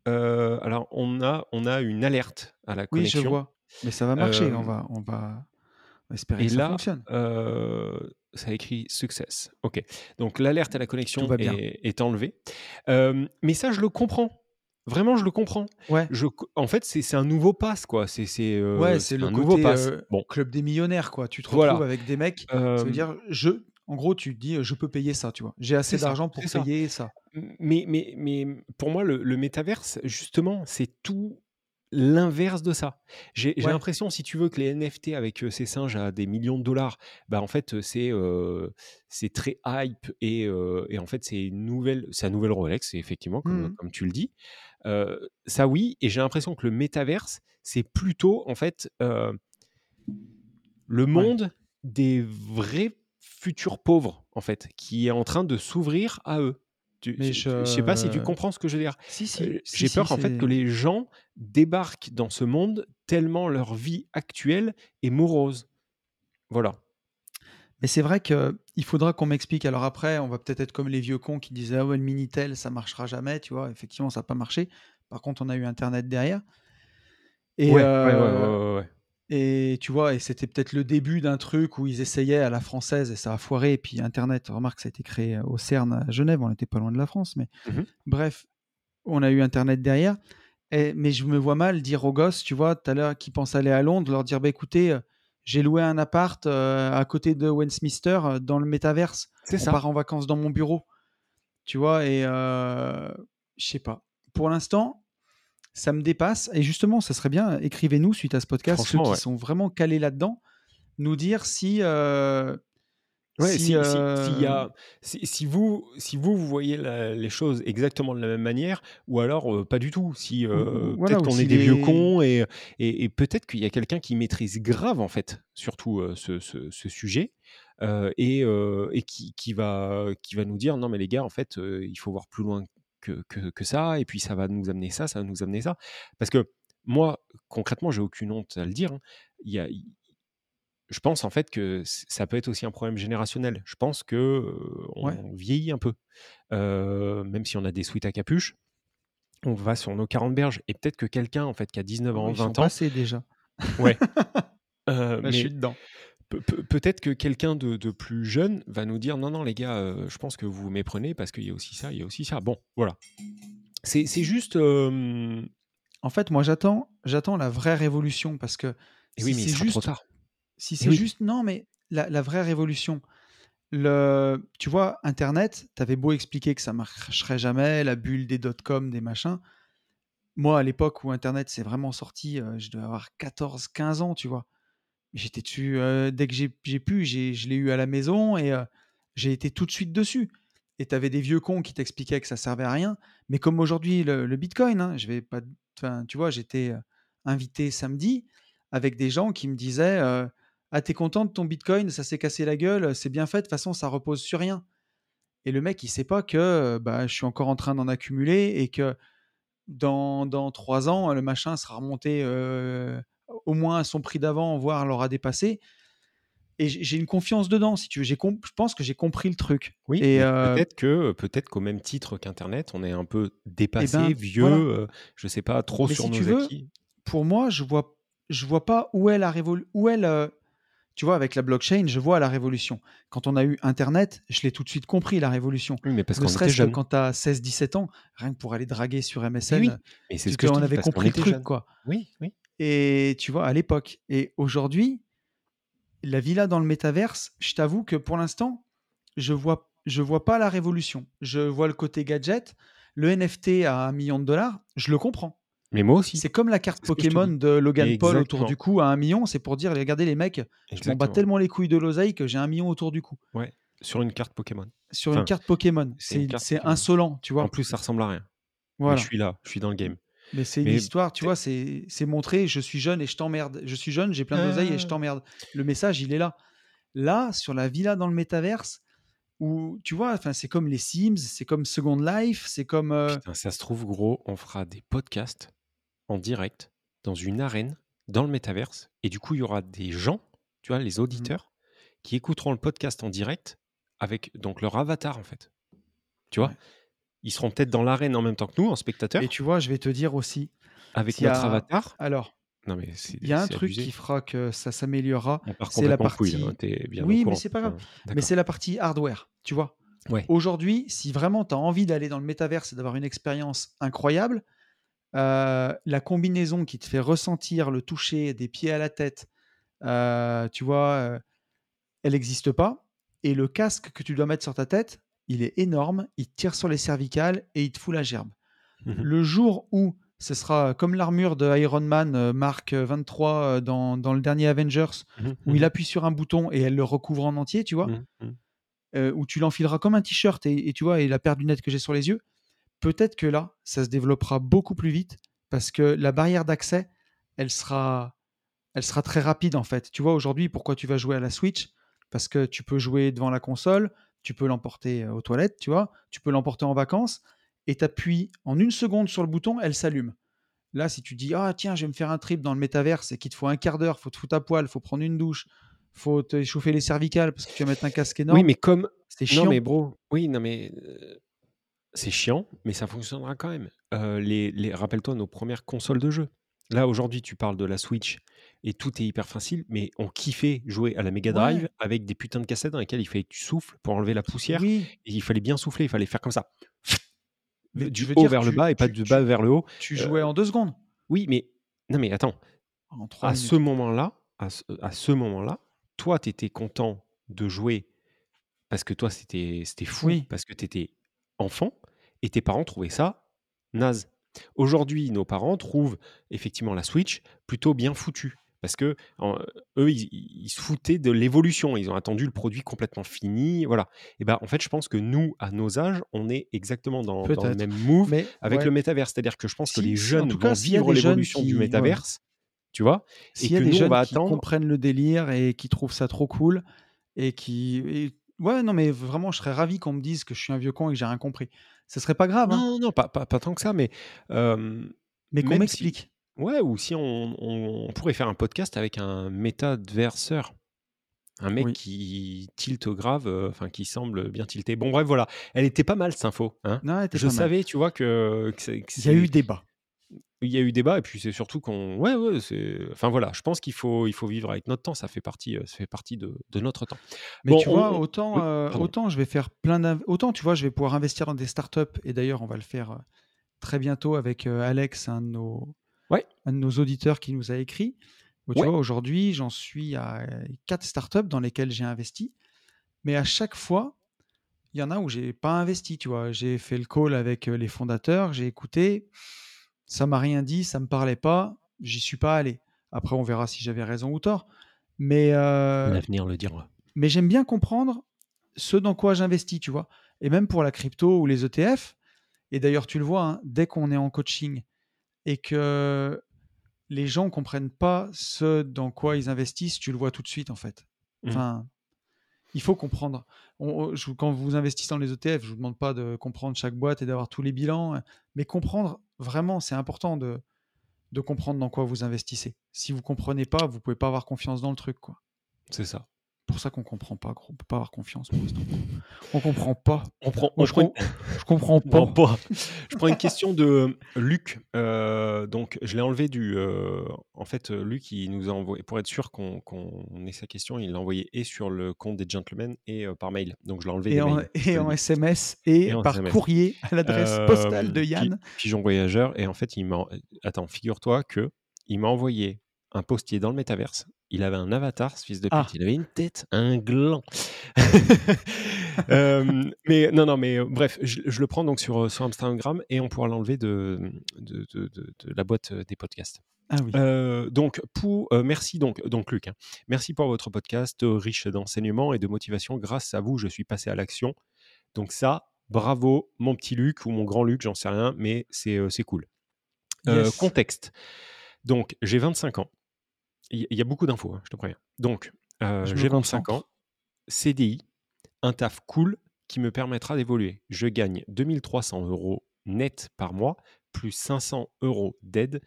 Heu, alors on a on a une alerte à la Oui, je connexion, vois, mais ça va marcher, on va on va on va espérer et que ça fonctionne. heu, ça écrit «success». OK, donc l'alerte à la connexion est est enlevée, hem, mais ça, je le comprends. Vraiment, je le comprends. Ouais, Je en fait, c'est un nouveau pass, quoi. C'est c'est, ouais, c'est le un nouveau pass. Bon, club des millionnaires, quoi. Tu te retrouves voilà, avec des mecs, ça veut dire je en gros, tu te dis, «Je peux payer ça», tu vois? «J'ai assez d'argent pour payer ça». Mais mais mais pour moi, le le métaverse, justement, c'est tout l'inverse de ça. J'ai Ouais, l'impression, si tu veux, que les NFT avec, heu, ces singes à des millions de dollars, bah, en fait, c'est, c'est très hype et heu et en fait, c'est une nouvelle c'est la nouvelle Rolex, effectivement, comme, mmh comme tu le dis. Ça oui et j'ai l'impression que le métaverse, c'est plutôt, en fait, le ouais, monde des vrais futurs pauvres, en fait, qui est en train de s'ouvrir à eux. Tu mais je sais pas si tu comprends ce que je veux dire? si, si, j'ai peur, en fait, que les gens débarquent dans ce monde tellement leur vie actuelle est morose. Voilà. mais c'est vrai qu'il faudra qu'on m'explique. Alors après, on va peut-être être comme les vieux cons qui disaient: «Ah ouais, le Minitel, ça marchera jamais», tu vois? Effectivement, ça a pas marché. Par contre, on a eu internet derrière et Ouais, ouais, ouais, ouais, ouais. Et tu vois? Et c'était peut-être le début d'un truc où ils essayaient à la française et ça a foiré et puis internet, remarque ça a été créé, au CERN à Genève, on n'était pas loin de la France, mais Mmh mh. bref, on a eu internet derrière et mais je me vois mal dire aux gosses, tu vois, tout à l'heure, qui pensent aller à Londres, leur dire: «Bah, écoutez, heu, j'ai loué un appart, heu, à côté de Westminster, heu, dans le métaverse. C'est ça. part en vacances dans mon bureau». Tu vois? Et heu, je sais pas. Pour l'instant, ça me dépasse et justement, ça serait bien, écrivez-nous suite à ce podcast, ceux qui ouais. sont vraiment calés là-dedans, nous dire si, heu, Ouais, si, si si s'il y heu a si si vous si vous, vous voyez la les choses exactement de la même manière ou alors, heu, pas du tout. Si, voilà, peut-être qu'on est des vieux cons et et et peut-être qu'il y a quelqu'un qui maîtrise grave, en fait, surtout, ce ce ce sujet, et qui qui va qui va nous dire: «Non mais les gars, en fait, il faut voir plus loin que que que ça et puis ça va nous amener ça, ça va nous amener ça». Parce que moi, concrètement, j'ai aucune honte à le dire, hein, il y a je pense en fait que ça peut être aussi un problème générationnel. Je pense que, ouais, on vieillit un peu, même si on a des sweats à capuche. on va sur nos 40 berges et peut-être que quelqu'un en fait qui a 19 Ah ans, oui, ils sont 20 ans, passés déjà. ouais, euh, Là, je suis dedans. Pe- pe- Peut-être que quelqu'un de, de plus jeune va nous dire non, non, les gars, euh, je pense que vous vous méprenez parce qu'il y a aussi ça, il y a aussi ça. Bon, voilà. C'est juste. euh, En fait, moi, j'attends, j'attends la vraie révolution parce que Et si oui, mais c'est sera trop juste, tard. si Et c'est oui. juste, non, mais la, la vraie révolution, le, tu vois, Internet, t'avais beau expliquer que ça marcherait jamais, la bulle des dot-com, des machins. Moi, à l'époque où Internet s'est vraiment sorti, euh, je devais avoir 14, 15 ans, tu vois. J'étais dessus dès que j'ai pu, je l'ai eu à la maison et j'ai été tout de suite dessus. Et tu avais des vieux cons qui t'expliquaient que ça servait à rien. Mais comme aujourd'hui, le, Bitcoin, hein, je vais pas, tu vois, j'étais invité samedi avec des gens qui me disaient Ah, t'es content de ton Bitcoin, ça s'est cassé la gueule, c'est bien fait, de toute façon, ça repose sur rien. Et le mec, il sait pas que bah, je suis encore en train d'en accumuler et que dans, dans trois ans, le machin sera remonté au moins à son prix d'avant, voire l'aura dépassé. Et j'ai une confiance dedans, si tu veux. Je pense que j'ai compris le truc. Oui, Et euh, peut-être que peut-être qu'au même titre qu'Internet, on est un peu dépassé, ben, vieux, voilà. euh, je sais pas, trop Mais sur si nos tu veux, acquis. pour moi, je vois, je vois pas où est la révolution. Où est le- Tu vois, avec la blockchain, je vois la révolution. Quand on a eu Internet, je l'ai tout de suite compris, la révolution. Oui, mais parce Ne serait-ce que quand tu as 16-17 ans, rien que pour aller draguer sur Mais MSN, oui, euh, mais c'est ce que on avait compris le truc, quoi. Oui, oui. Et tu vois, à l'époque. Et aujourd'hui, la villa dans le métaverse, je t'avoue que pour l'instant, je vois, je vois pas la révolution. Je vois le côté gadget. Le NFT à un million de dollars, je le comprends. Mais moi aussi. C'est comme la carte Pokémon de Logan Paul autour Exactement. du cou à un million. C'est pour dire, regardez les mecs, je m'en bats Exactement. tellement les couilles de l'oseille que j'ai un million autour du cou. Ouais, sur une carte Pokémon. Sur une carte Pokémon, c'est insolent, tu En vois. plus, ça ressemble à rien. Mais je suis là, je suis dans le game. Mais c'est une Mais histoire, tu vois, c'est c'est montrer, je suis jeune et je t'emmerde. Je suis jeune, j'ai plein d'oseille et je Ah. t'emmerde. Le message, il est là. Là, sur la villa dans le métaverse, où, tu vois, enfin, c'est comme les Sims, c'est comme Second Life, c'est comme... euh, Putain, ça se trouve, gros, on fera des podcasts en direct dans une arène dans le métaverse. Et du coup, il y aura des gens, tu vois, Mmh. les auditeurs, qui écouteront le podcast en direct avec donc leur avatar, en fait. Tu vois? Ouais. Ils seront peut-être dans l'arène en même temps que nous, en spectateur, Et tu vois, je vais te dire aussi, avec notre a... avatar. Alors, Non, mais c'est il y a un truc abusé. qui fera que ça s'améliorera, c'est la couille, partie... hein, bien Oui, mais c'est pas grave. Mais c'est la partie hardware, tu vois. Ouais. Aujourd'hui, si vraiment tu as envie d'aller dans le métaverse et d'avoir une expérience incroyable, euh, la combinaison qui te fait ressentir le toucher des pieds à la tête, euh, tu vois, euh, elle n'existe pas. Et le casque que tu dois mettre sur ta tête, il est énorme, il tire sur les cervicales et il te fout la gerbe. Mhm. Le jour où ce sera comme l'armure de Iron Man euh, Mark 23 euh, dans, dans le dernier Avengers, Mhm, où il mhm, appuie sur un bouton et elle le recouvre en entier, tu vois, euh, où tu l'enfileras comme un t-shirt et, et tu vois, et la paire de lunettes que j'ai sur les yeux, peut-être que là, ça se développera beaucoup plus vite parce que la barrière d'accès, elle sera, elle sera très rapide en fait. Tu vois, aujourd'hui, pourquoi tu vas jouer à la Switch? Parce que tu peux jouer devant la console, tu peux l'emporter euh, aux toilettes, tu vois, tu peux l'emporter en vacances et tu appuies en une seconde sur le bouton, elle s'allume. Là, si tu dis, ah tiens, je vais me faire un trip dans le métaverse et qu'il te faut un quart d'heure, faut te foutre à poil, faut prendre une douche, faut te chauffer les cervicales parce que tu vas mettre un casque énorme, Oui, mais comme. c'est Non, chiant. mais bro, oui, non, mais. euh, c'est chiant, mais ça fonctionnera quand même. Euh, les, les, Rappelle-toi nos premières consoles de jeu. Là, aujourd'hui, tu parles de la Switch et tout est hyper facile, mais on kiffait jouer à la Mega Drive Ouais. avec des putains de cassettes dans lesquelles il fallait que tu souffles pour enlever la poussière. Oui, Et il fallait bien souffler, il fallait faire comme ça. mais Du haut dire, vers le bas et pas du bas vers le haut. tu Euh, jouais en deux secondes, oui, mais. Non, mais attends. en À ce minutes. moment-là, à ce, à ce moment-là, toi, tu étais content de jouer parce que toi, c'était c'était fou, Oui, parce que tu étais enfant, et tes parents trouvaient ça naze. Aujourd'hui, nos parents trouvent effectivement la Switch plutôt bien foutue. Parce que en- eux, ils, ils se foutaient de l'évolution. Ils ont attendu le produit complètement fini. Voilà. Et ben, en fait, je pense que nous, à nos âges, on est exactement dans, dans le même move Mais avec ouais, le métaverse. C'est-à-dire que je pense que les si, si- en jeunes tout vont cas, vivre l'évolution du qui, ouais, métaverse, tu vois, et s'il y a que des nous, on jeunes qui comprennent le délire et qui trouvent ça trop cool et qui, et- ouais, non, mais vraiment, je serais ravi qu'on me dise que je suis un vieux con et que j'ai rien compris. Ce serait pas grave, hein, Non, non, pas, pas, pas tant que ça, mais euh, mais qu'on si. Ouais, ou si on, on- on pourrait faire un podcast avec un métaverseur. Un mec Oui. qui tilte grave, euh, enfin qui semble bien tilté. Bon, bref, voilà. Elle était pas mal, cette info. Hein Non, elle était Je pas mal. savais, tu vois, que, que c'est- que Il y a eu débat. il y a eu débat, et puis c'est surtout qu'on. Ouais, ouais, c'est. Enfin voilà, je pense qu'il faut, il faut vivre avec notre temps, ça fait partie, euh, ça fait partie de, de notre temps. Mais Bon, tu on- vois, autant, oui, euh, autant je vais faire plein autant tu vois, je vais pouvoir investir dans des startups et d'ailleurs on va le faire très bientôt avec Alex, un de nos, Ouais. un de nos auditeurs qui nous a écrit. Où, tu Ouais. vois, aujourd'hui, j'en suis à euh, quatre startups dans lesquelles j'ai investi, mais à chaque fois, il y en a où j'ai pas investi. Tu vois, j'ai fait le call avec euh, les fondateurs, j'ai écouté, ça m'a rien dit, ça me parlait pas, j'y suis pas allé. Après, on verra si j'avais raison ou tort. Mais euh, L'avenir le dira. mais j'aime bien comprendre ce dans quoi j'investis, tu vois. Et même pour la crypto ou les ETF. Et d'ailleurs, tu le vois, hein, dès qu'on est en coaching et que les gens comprennent pas ce dans quoi ils investissent, tu le vois tout de suite, en fait. Enfin, il faut comprendre. On- on- je- quand vous investissez dans les ETF, je vous demande pas de comprendre chaque boîte et d'avoir tous les bilans, mais comprendre vraiment, c'est important de, de comprendre dans quoi vous investissez. Si vous comprenez pas, vous pouvez pas avoir confiance dans le truc, quoi C'est ça. Pour ça qu'on comprend pas, gros. On peut pas avoir confiance pour l'instant. On comprend pas. On prend, on je, comprends pas. pas. Je prends une question de Luc. Euh, donc, je l'ai enlevé du. euh, en fait, euh, Luc, il nous a envoyé, pour être sûr qu'on qu'on ait sa question, il l'a envoyé et sur le compte des gentlemen et euh, par mail. Donc, je l'ai enlevé Et en, mails. et en SMS et, Et en par SMS. courrier à l'adresse Euh, postale de Yann. Pigeon voyageur. Et en fait, il m'a. Attends, figure-toi que il m'a envoyé un postier dans le métaverse. Il avait un avatar, ce fils de pute. Ah. Il avait une tête, un gland. Euh, mais non, non, mais euh, bref, je, je le prends donc sur, sur Instagram et on pourra l'enlever de, de, de- de- de la boîte euh, des podcasts. Ah oui. Euh, donc, pour, euh, merci donc, donc Luc. hein. Merci pour votre podcast euh, riche d'enseignements et de motivation. Grâce à vous, je suis passé à l'action. Donc ça, bravo, mon petit Luc ou mon grand Luc, j'en sais rien, mais c'est euh, cool. Euh, Yes. contexte. Donc, j'ai 25 ans. Il y, a beaucoup d'infos, hein, je te préviens. Donc, euh, j'ai 25 concentre. ans, CDI, un taf cool qui me permettra d'évoluer. Je gagne 2300 euros net par mois, plus 500 euros d'aide,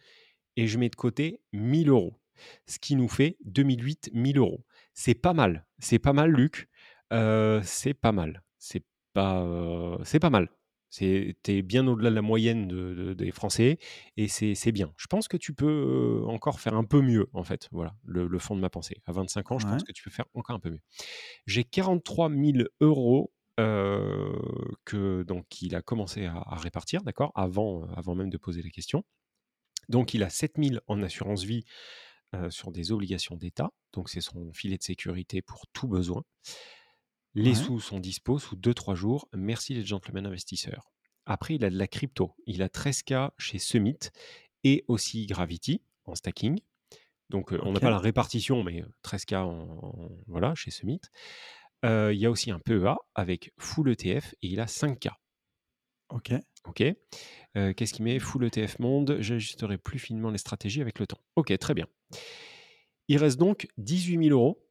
et je mets de côté 1000 euros, ce qui nous fait 2008 1000 euros. C'est pas mal, c'est pas mal, Luc. Euh, c'est pas mal, c'est pas, euh, c'est pas mal. T'es bien au-delà de la moyenne de- de- des Français et c'est, bien. Je pense que tu peux euh, encore faire un peu mieux, en fait. Voilà, le, le fond de ma pensée. À 25 ans, je pense que tu peux faire encore un peu mieux. J'ai 43 000 euros euh, que donc il a commencé à, à répartir, d'accord, avant, euh, avant même de poser la question. Donc il a 7 000 en assurance vie euh, sur des obligations d'État. Donc c'est son filet de sécurité pour tout besoin. Les Ouais. sous sont dispo sous 2-3 jours. Merci les gentlemen investisseurs. Après, il a de la crypto. Il a 13K chez Summit et aussi Gravity en stacking. Donc, euh, on n'a pas la répartition, mais euh, 13K en, en- voilà, chez Summit. Euh, il y a aussi un PEA avec full ETF et il a 5K. Ok. OK. Euh, Qu'est-ce qu'il met Full ETF monde? J'ajusterai plus finement les stratégies avec le temps. OK, très bien. Il reste donc 18 000 euros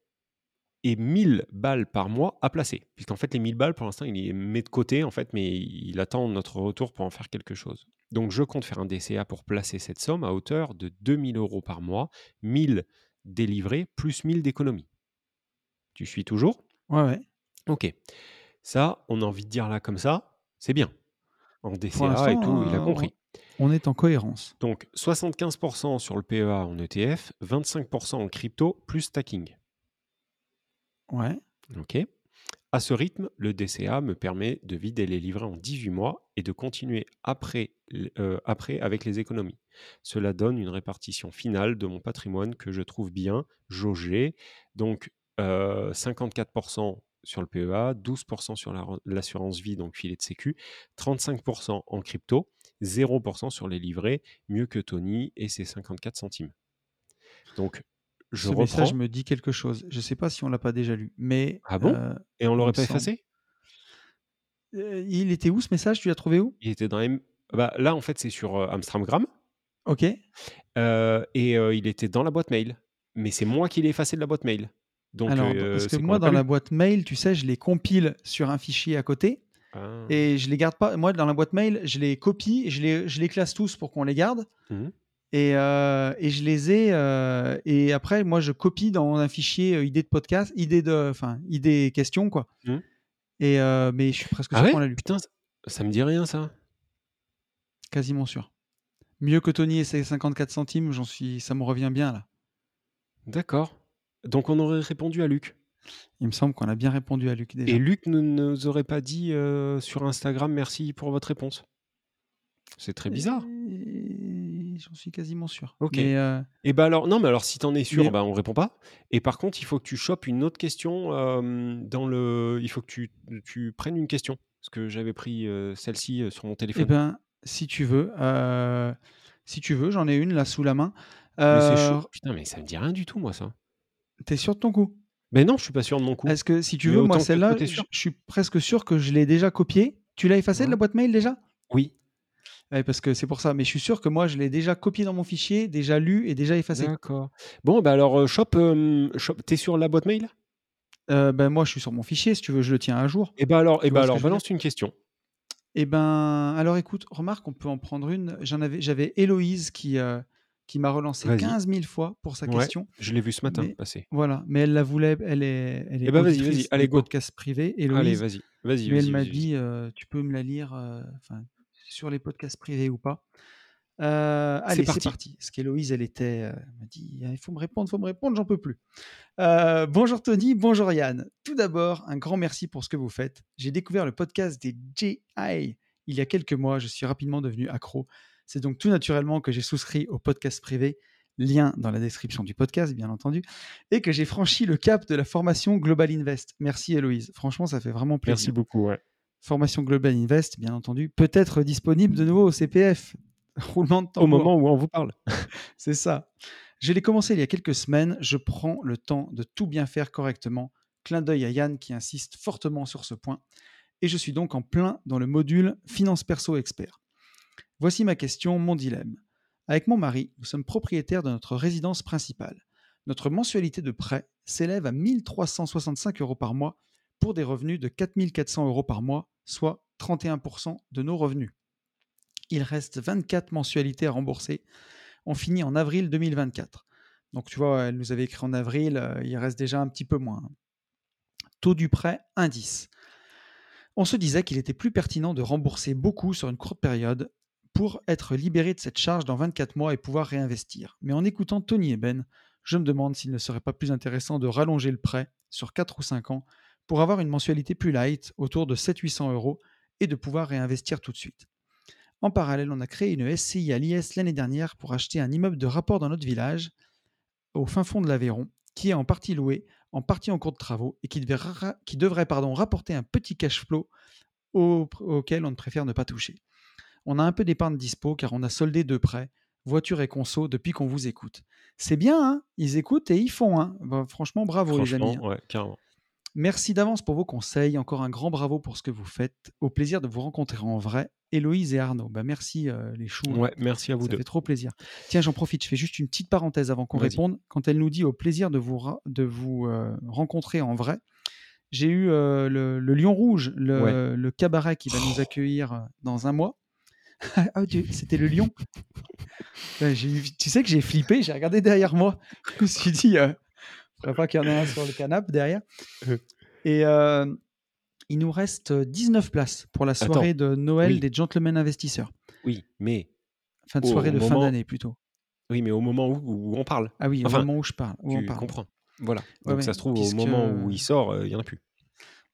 et 1000 balles par mois à placer. Puisqu'en fait, les 1000 balles, pour l'instant, il les met de côté, en fait, mais il attend notre retour pour en faire quelque chose. Donc, je compte faire un DCA pour placer cette somme à hauteur de 2000 euros par mois, 1000 délivrés plus 1000 d'économie. Tu suis toujours? Ouais, ouais. Ok. Ça, on a envie de dire là comme ça, c'est bien. En DCA et tout, il a euh, compris. on est en cohérence. Donc 75% sur le PEA en ETF, 25% en crypto plus stacking. Ouais. Ok. À ce rythme, le DCA me permet de vider les livrets en 18 mois et de continuer après, euh, après avec les économies. Cela donne une répartition finale de mon patrimoine que je trouve bien jaugée. Donc euh, 54% sur le PEA, 12% sur la- l'assurance vie, donc filet de sécu, 35% en crypto, 0% sur les livrets, mieux que Tony et ses 54 centimes. Donc je Ce reprends. message me dit quelque chose. Je sais pas si on l'a pas déjà lu, mais Ah bon? euh, Et on l'aurait pas effacé? Euh, il était où ce message? Tu l'as trouvé où? Il était dans M- bah, là, en fait, c'est sur euh, Amstramgram. Ok. euh, et il était dans la boîte mail. Mais c'est moi qui l'ai effacé de la boîte mail. Donc, Alors, parce que moi, dans la boîte mail, tu sais, je les compile sur un fichier à côté Ah. et je les garde pas. Moi, dans la boîte mail, je les copie et je les, je les classe tous pour qu'on les garde. Mhm. Et, euh, et je les ai. euh, et après, moi, je copie dans un fichier euh, idée de podcast, idée de, enfin, idée question, quoi. Mhm. Et mais je suis presque Ah sûr ouais qu'on l'a lu, Putain, ça, ça me dit rien ça. quasiment sûr. Mieux que Tony et ses 54 centimes, j'en suis, ça me revient bien là. D'accord. Donc on aurait répondu à Luc. Il me semble qu'on a bien répondu à Luc déjà. Et Luc ne nous aurait pas dit sur Instagram merci pour votre réponse. C'est très bizarre. Et J'en suis quasiment sûr. Ok. Mais, euh, Et bah alors, non, mais alors si t'en es sûr, Mais- bah on répond pas. Et par contre, il faut que tu chopes une autre question euh, dans le. Il faut que tu, tu prennes une question. Parce que j'avais pris euh, celle-ci sur mon eh téléphone. ben, si tu veux, si tu veux, j'en ai une là sous la main. mais c'est chaud. Putain, mais ça me dit rien du tout, moi, ça. T'es sûr de ton coup? Mais non, je suis pas sûr de mon coup. Est-ce que si tu Mais veux, moi celle-là, je suis presque sûr que je l'ai déjà copiée. Tu l'as effacée de la boîte mail déjà? Oui. Ouais, parce que c'est pour ça. Mais je suis sûr que moi, je l'ai déjà copié dans mon fichier, déjà lu et déjà effacé. D'accord. Bon, bah alors, euh, chope. euh, chope- T'es sur la boîte mail? Euh, ben moi, je suis sur mon fichier. Si tu veux, je le tiens à jour. Et bah alors, Tu et ce que alors balance une question. Eh ben, alors écoute, remarque, on peut en prendre une. J'en avais, j'avais Héloïse qui, euh, qui m'a relancé Vas-y. 15 000 fois pour sa Ouais. question. Je l'ai vu ce matin Mais- passer. Voilà, mais elle la voulait, elle est, elle est Eh ben, vas-y, vas-y, allez, go. podcasts privés. Allez, Héloïse, vas-y. Vas-y, mais elle m'a dit, euh, tu peux me la lire, enfin, sur les podcasts privés ou pas. Euh, allez, c'est parti. parti. Parce qu'Héloïse, elle était, euh, elle m'a dit, il faut me répondre, il faut me répondre, j'en peux plus. Euh, bonjour Tony, bonjour Yann. Tout d'abord, un grand merci pour ce que vous faites. J'ai découvert le podcast des GI il y a quelques mois. Je suis rapidement devenu accro. C'est donc tout naturellement que j'ai souscrit au podcast privé, lien dans la description du podcast, bien entendu, et que j'ai franchi le cap de la formation Global Invest. Merci Héloïse. Franchement, ça fait vraiment plaisir Merci beaucoup, ouais. Formation Global Invest, bien entendu, peut être disponible de nouveau au CPF. Roulement de Au tambour. moment où on vous parle. C'est ça. Je l'ai commencé il y a quelques semaines. Je prends le temps de tout bien faire correctement. Clin d'œil à Yann qui insiste fortement sur ce point. Et je suis donc en plein dans le module Finance Perso Expert. Voici ma question, mon dilemme. Avec mon mari, nous sommes propriétaires de notre résidence principale. Notre mensualité de prêt s'élève à 1365 euros par mois pour des revenus de 4400 euros par mois, soit 31% de nos revenus. Il reste 24 mensualités à rembourser. On finit en avril 2024. Donc tu vois, elle nous avait écrit en avril, euh, il reste déjà un petit peu moins. Taux du prêt, indice. On se disait qu'il était plus pertinent de rembourser beaucoup sur une courte période pour être libéré de cette charge dans 24 mois et pouvoir réinvestir. Mais en écoutant Tony et Ben, je me demande s'il ne serait pas plus intéressant de rallonger le prêt sur 4 ou 5 ans pour avoir une mensualité plus light, autour de 700-800 euros, et de pouvoir réinvestir tout de suite. En parallèle, on a créé une SCI à l'IS l'année dernière pour acheter un immeuble de rapport dans notre village, au fin fond de l'Aveyron, qui est en partie loué, en partie en cours de travaux, et qui, devrait pardon, rapporter un petit cash flow au- auquel on ne préfère ne pas toucher. On a un peu d'épargne dispo car on a soldé deux prêts, voiture et conso, depuis qu'on vous écoute. C'est bien, hein? Ils écoutent et ils font. Hein? Bah, franchement, bravo les amis. hein. Franchement, ouais, carrément. Merci d'avance pour vos conseils. Encore un grand bravo pour ce que vous faites. Au plaisir de vous rencontrer en vrai. Héloïse et Arnaud. Bah, merci euh, les choux. Ouais, merci à vous Ça deux. fait trop plaisir. Tiens, j'en profite, je fais juste une petite parenthèse avant qu'on réponde. Quand elle nous dit au plaisir de vous, ra- de vous euh, rencontrer en vrai, j'ai eu euh, le, le Lion Rouge, le, Ouais. le cabaret qui va nous accueillir euh, dans un mois. ah, Dieu, c'était le lion. Tu sais que j'ai flippé, j'ai regardé derrière moi. Je me suis dit, euh, faudrait pas qu'il y en ait un sur le canapé derrière. Euh. Et euh, il nous reste 19 places pour la Attends, soirée de Noël oui. des Gentlemen Investisseurs. Oui, mais Fin de Au soirée de fin d'année plutôt. oui, mais au moment où, où on parle, Ah oui, Enfin, au moment où je parle. Où on tu parle. comprends. Voilà. Ouais, Donc ouais, ça se trouve au moment où il sort, euh, il y en a plus.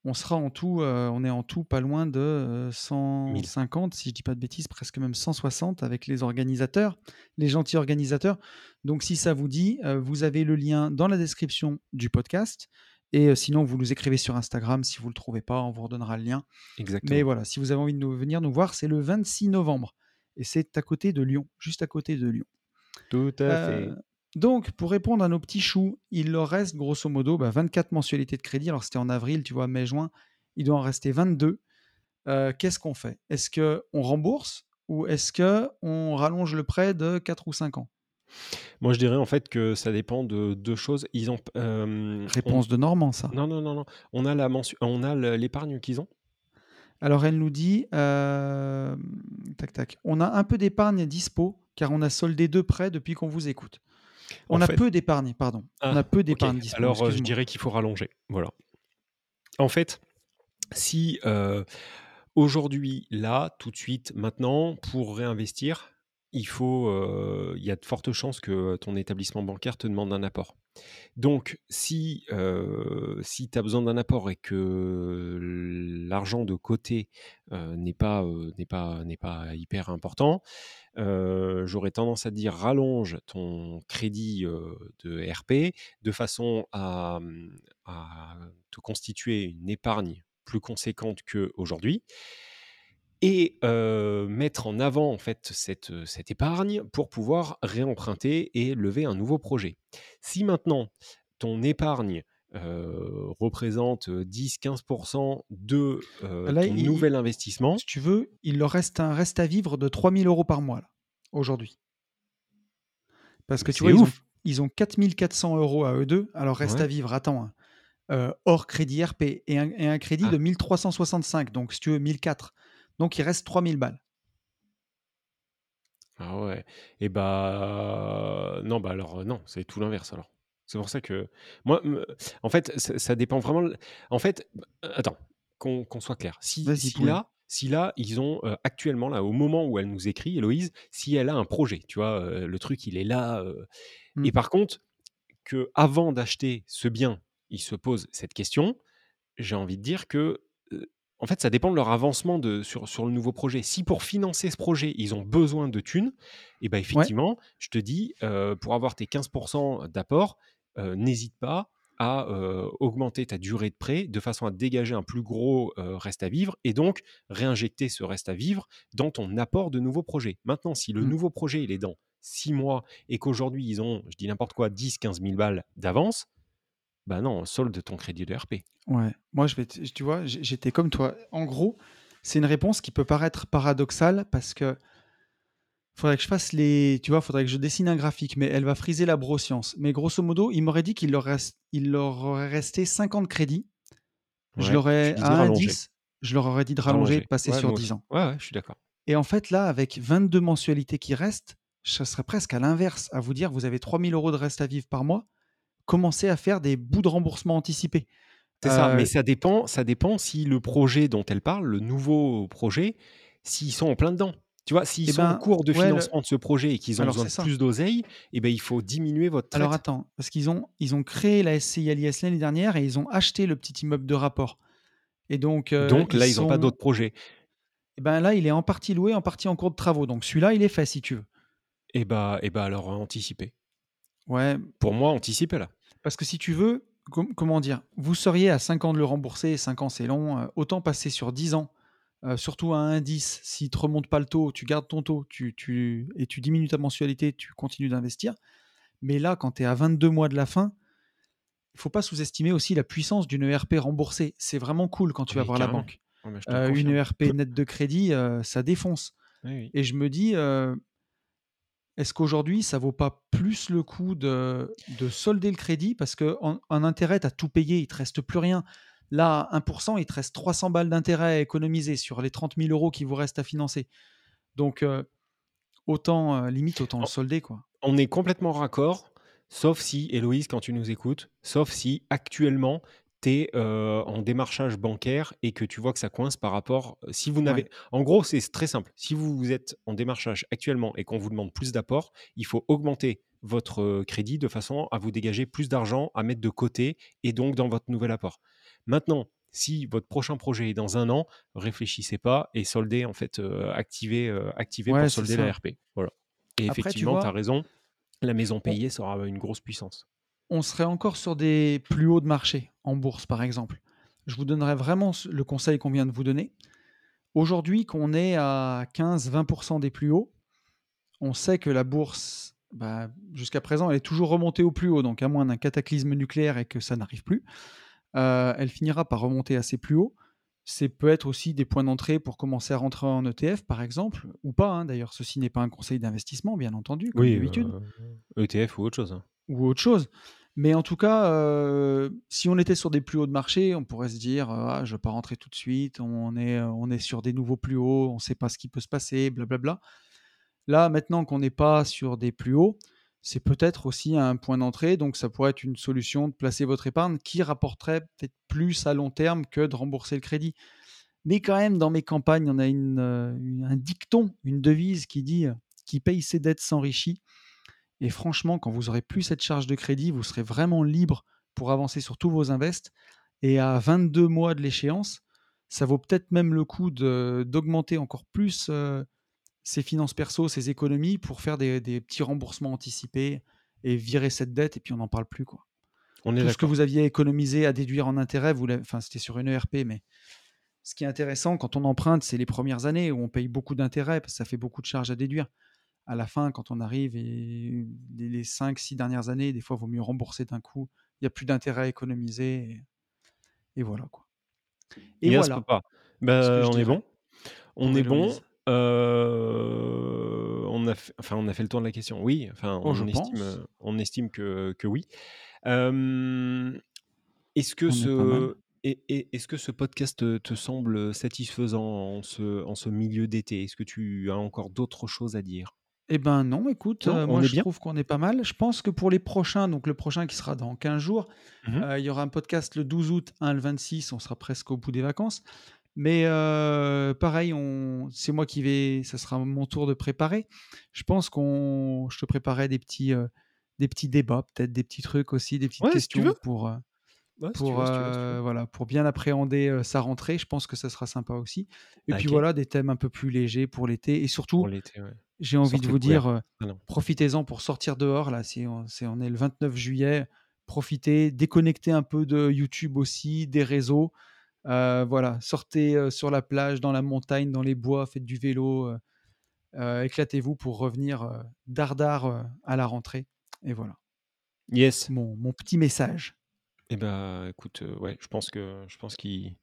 On sera en tout, euh, on est en tout pas loin de euh, 150, si je dis pas de bêtises, presque même 160 avec les organisateurs, les gentils organisateurs. Donc si ça vous dit, euh, vous avez le lien dans la description du podcast. Et euh, sinon, vous nous écrivez sur Instagram. Si vous le trouvez pas, on vous redonnera le lien. Exactement. Mais voilà, si vous avez envie de nous, venir nous voir, c'est le 26 novembre. Et c'est à côté de Lyon, juste à côté de Lyon. Tout à fait. Donc, pour répondre à nos petits choux, il leur reste grosso modo bah, 24 mensualités de crédit. Alors, c'était en avril, tu vois, mai-juin. Il doit en rester 22. Euh, Qu'est-ce qu'on fait? Est-ce qu'on rembourse ou est-ce qu'on rallonge le prêt de 4 ou 5 ans? Moi, je dirais en fait que ça dépend de deux choses. Ils ont euh, Réponse de Normand, ça. on- Non, non, non, non. On a la mensu- on a l'épargne qu'ils ont. Alors, elle nous dit, euh, tac, tac, on a un peu d'épargne dispo car on a soldé deux prêts depuis qu'on vous écoute. On a fait- peu d'épargne, pardon. on Ah, a peu Ok, d'épargne. Alors, euh, je dirais qu'il faut rallonger. Voilà. En fait, si euh, aujourd'hui, là, tout de suite, maintenant, pour réinvestir, il faut, euh, il y a de fortes chances que ton établissement bancaire te demande un apport. Donc, si, euh, si tu as besoin d'un apport et que l'argent de côté euh, n'est pas, euh, pas, hyper important, euh, j'aurais tendance à dire rallonge ton crédit euh, de RP de façon à, à te constituer une épargne plus conséquente qu'aujourd'hui et euh, mettre en avant en fait cette, cette épargne pour pouvoir réemprunter et lever un nouveau projet. Si maintenant ton épargne euh, représente 10-15% de euh, Là, ton il- nouvel investissement, Si tu veux, il leur reste un reste à vivre de 3000 euros par mois, aujourd'hui. Parce que Mais tu vois, ils ont, ils ont 4400 euros à eux deux. Alors, reste Ouais. à vivre, attends, hein, euh, hors crédit RP et un, et un crédit Ah. de 1365. Donc, si tu veux, 1004. Donc, il reste 3000 balles. Ah ouais. Et bah non, bah alors euh, non, c'est tout l'inverse alors. C'est pour ça que moi, en fait, ça, ça dépend vraiment. En fait, euh, attends, qu'on soit clair. Si, là, si là, ils ont euh, actuellement là, au moment où elle nous écrit, Héloïse, si elle a un projet, tu vois, euh, le truc il est là. euh, Mm. Et par contre, que avant d'acheter ce bien, ils se posent cette question. J'ai envie de dire que euh, en fait, ça dépend de leur avancement de, sur, sur le nouveau projet. Si pour financer ce projet, ils ont besoin de thunes, et ben effectivement, je te dis, euh, pour avoir tes 15% d'apport, euh, n'hésite pas à euh, augmenter ta durée de prêt de façon à dégager un plus gros reste à vivre et donc réinjecter ce reste à vivre dans ton apport de nouveaux projets. Maintenant, si le Mm. nouveau projet il est dans 6 mois et qu'aujourd'hui ils ont, je dis n'importe quoi, 10, 15 000 balles d'avance, bah non, solde ton crédit de RP. Ouais, moi, je vais tu vois, j'étais comme toi. En gros, c'est une réponse qui peut paraître paradoxale parce que faudrait que je fasse les. Tu vois, faudrait que je dessine un graphique, mais elle va friser la broscience. Mais grosso modo, il m'aurait dit qu'il leur, reste, il leur aurait resté 50 crédits. je leur disais à un rallonger. 10, je leur aurais dit de rallonger, Rallonger. de passer Ouais, sur moi 10 aussi. ans. Ouais, ouais, je suis d'accord. Et en fait, là, avec 22 mensualités qui restent, ça serait presque à l'inverse, à vous dire, vous avez 3000 euros de reste à vivre par mois, commencez à faire des bouts de remboursement anticipé. C'est ça, Euh, mais ça dépend, ça dépend si le projet dont elle parle, le nouveau projet, s'ils sont en plein dedans. Tu vois, s'ils Eh sont en ben, cours de ouais, le- financement de ce projet et qu'ils ont Alors, besoin de plus d'oseille, eh ben, il faut diminuer votre traite. Alors attends, parce qu'ils ont, ils ont créé la SCI à l'IS l'année dernière et ils ont acheté le petit immeuble de rapport. Et donc, euh, Donc là, ils n'ont pas d'autres projets. Eh ben là, il est en partie loué, en partie en cours de travaux. Donc celui-là, il est fait si tu veux. Et bah, et bah alors anticiper. Ouais, Pour moi, anticiper là. parce que si tu veux, com- comment dire, vous seriez à 5 ans de le rembourser, 5 ans c'est long, euh, autant passer sur 10 ans, euh, surtout à 1,10, s'il te remonte pas le taux, tu gardes ton taux tu, tu, et tu diminues ta mensualité, tu continues d'investir. Mais là, quand tu es à 22 mois de la fin, il faut pas sous-estimer aussi la puissance d'une ERP remboursée. C'est vraiment cool quand tu Oui, vas voir la banque. Euh, une. ERP nette de crédit, ça défonce. Oui, oui. Et je me dis, est-ce qu'aujourd'hui, ça vaut pas plus le coup de, de solder le crédit? Parce qu'en en intérêt, tu as tout payé, il te reste plus rien. Là, 1%, il te reste 300 balles d'intérêt à économiser sur les 30 000 euros qui vous restent à financer. Donc, euh, autant, euh, limite, autant le solder. Quoi. On est complètement raccord, sauf si, Héloïse, quand tu nous écoutes, sauf si actuellement, tu es en démarchage bancaire et que tu vois que ça coince par rapport. Si vous n'avez. Ouais. En gros, c'est très simple. Si vous, vous êtes en démarchage actuellement et qu'on vous demande plus d'apport, il faut augmenter votre crédit de façon à vous dégager plus d'argent à mettre de côté et donc dans votre nouvel apport. Maintenant, si votre prochain projet est dans un an, réfléchissez pas et soldez, en fait, euh, activez, euh, activez Ouais, pour solder la RP. Voilà. Et Après, effectivement, tu vois, as raison. La maison payée sera une grosse puissance. On serait encore sur des plus hauts de marché en bourse, par exemple. Je vous donnerais vraiment le conseil qu'on vient de vous donner. Aujourd'hui, qu'on est à 15-20% des plus hauts, on sait que la bourse, bah, jusqu'à présent, elle est toujours remontée au plus haut. Donc, à moins d'un cataclysme nucléaire et que ça n'arrive plus, euh, elle finira par remonter assez plus haut. C'est peut être aussi des points d'entrée pour commencer à rentrer en ETF, par exemple, ou pas. hein. D'ailleurs, ceci n'est pas un conseil d'investissement, bien entendu, comme d'habitude ETF ou autre chose. hein. Ou autre chose. Mais en tout cas, euh, si on était sur des plus hauts de marché, on pourrait se dire euh, ah, je ne veux pas rentrer tout de suite, on est, euh, on est sur des nouveaux plus hauts, on ne sait pas ce qui peut se passer, blablabla. Là, maintenant qu'on n'est pas sur des plus hauts, c'est peut-être aussi un point d'entrée. Donc, ça pourrait être une solution de placer votre épargne qui rapporterait peut-être plus à long terme que de rembourser le crédit. Mais quand même, dans mes campagnes, on a une, un dicton, une devise qui dit qui paye ses dettes s'enrichit. Et franchement, quand vous aurez plus cette charge de crédit, vous serez vraiment libre pour avancer sur tous vos invests. Et à 22 mois de l'échéance, ça vaut peut-être même le coup d'augmenter encore plus euh, ses finances perso, ses économies pour faire des, des petits remboursements anticipés et virer cette dette. Et puis on n'en parle plus. Quoi. On est Tout ce que vous aviez économisé à déduire en intérêt, vous enfin c'était sur une ERP, mais ce qui est intéressant quand on emprunte, c'est les premières années où on paye beaucoup d'intérêts parce que ça fait beaucoup de charges à déduire. À la fin, quand on arrive et les, les 5-6 dernières années, des fois, il vaut mieux rembourser d'un coup. Il n'y a plus d'intérêt à économiser. Et, et voilà. Quoi. Et Yes, voilà papa. Bah, on est bon. On pour est bon. Euh, on a fait, enfin, on a fait le tour de la question. Oui, enfin, Oh, on estime, pense. on estime que, que oui. Euh, est-ce que On ce, et- et- est-ce que ce podcast te, te semble satisfaisant en ce, en ce milieu d'été? Est-ce que tu as encore d'autres choses à dire? Eh ben non, écoute, Non, euh, moi je bien trouve qu'on est pas mal. Je pense que pour les prochains, donc le prochain qui sera dans 15 jours, Mhm. euh, il y aura un podcast le 12 août, un le 26, on sera presque au bout des vacances. Mais euh, pareil, on... c'est moi qui vais, ça sera mon tour de préparer. Je pense qu'on, je te préparais des petits, des petits débats, peut-être des petits trucs aussi, des petites Ouais, si tu questions veux. pour, si pour, veux, si veux, si euh, voilà, pour bien appréhender euh, sa rentrée. Je pense que ça sera sympa aussi. Et puis Ok. voilà, des thèmes un peu plus légers pour l'été. Et surtout, ouais. j'ai envie de vous dire, euh, Ah profitez-en pour sortir dehors. Là, c'est, on, est le 29 juillet. Profitez, déconnectez un peu de YouTube aussi, des réseaux. Voilà, sortez sur la plage, dans la montagne, dans les bois, faites du vélo, éclatez-vous pour revenir dardard à la rentrée. Et voilà, Yes. mon, mon petit message. Eh ben, écoute, euh, ouais, je pense que je pense qu'il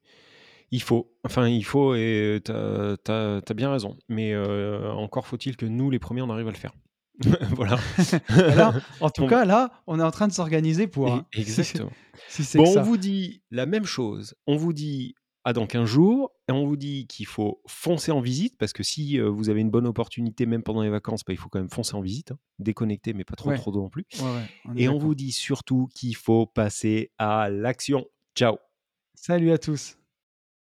il faut. Enfin, il faut et t'as as, bien raison. Mais euh, encore faut-il que nous, les premiers, on arrive à le faire. voilà. En tout On- cas, là, on est en train de s'organiser pour. Hein. exactement. si Bon, on vous dit la même chose. On vous dit à dans 15 jours et on vous dit qu'il faut foncer en visite parce que si euh, vous avez une bonne opportunité, même pendant les vacances, bah, il faut quand même foncer en visite. hein. Déconnecter, mais pas trop Ouais. trop non plus. Ouais, ouais, on est Et on vous dit surtout qu'il faut passer à l'action. Ciao Salut à tous.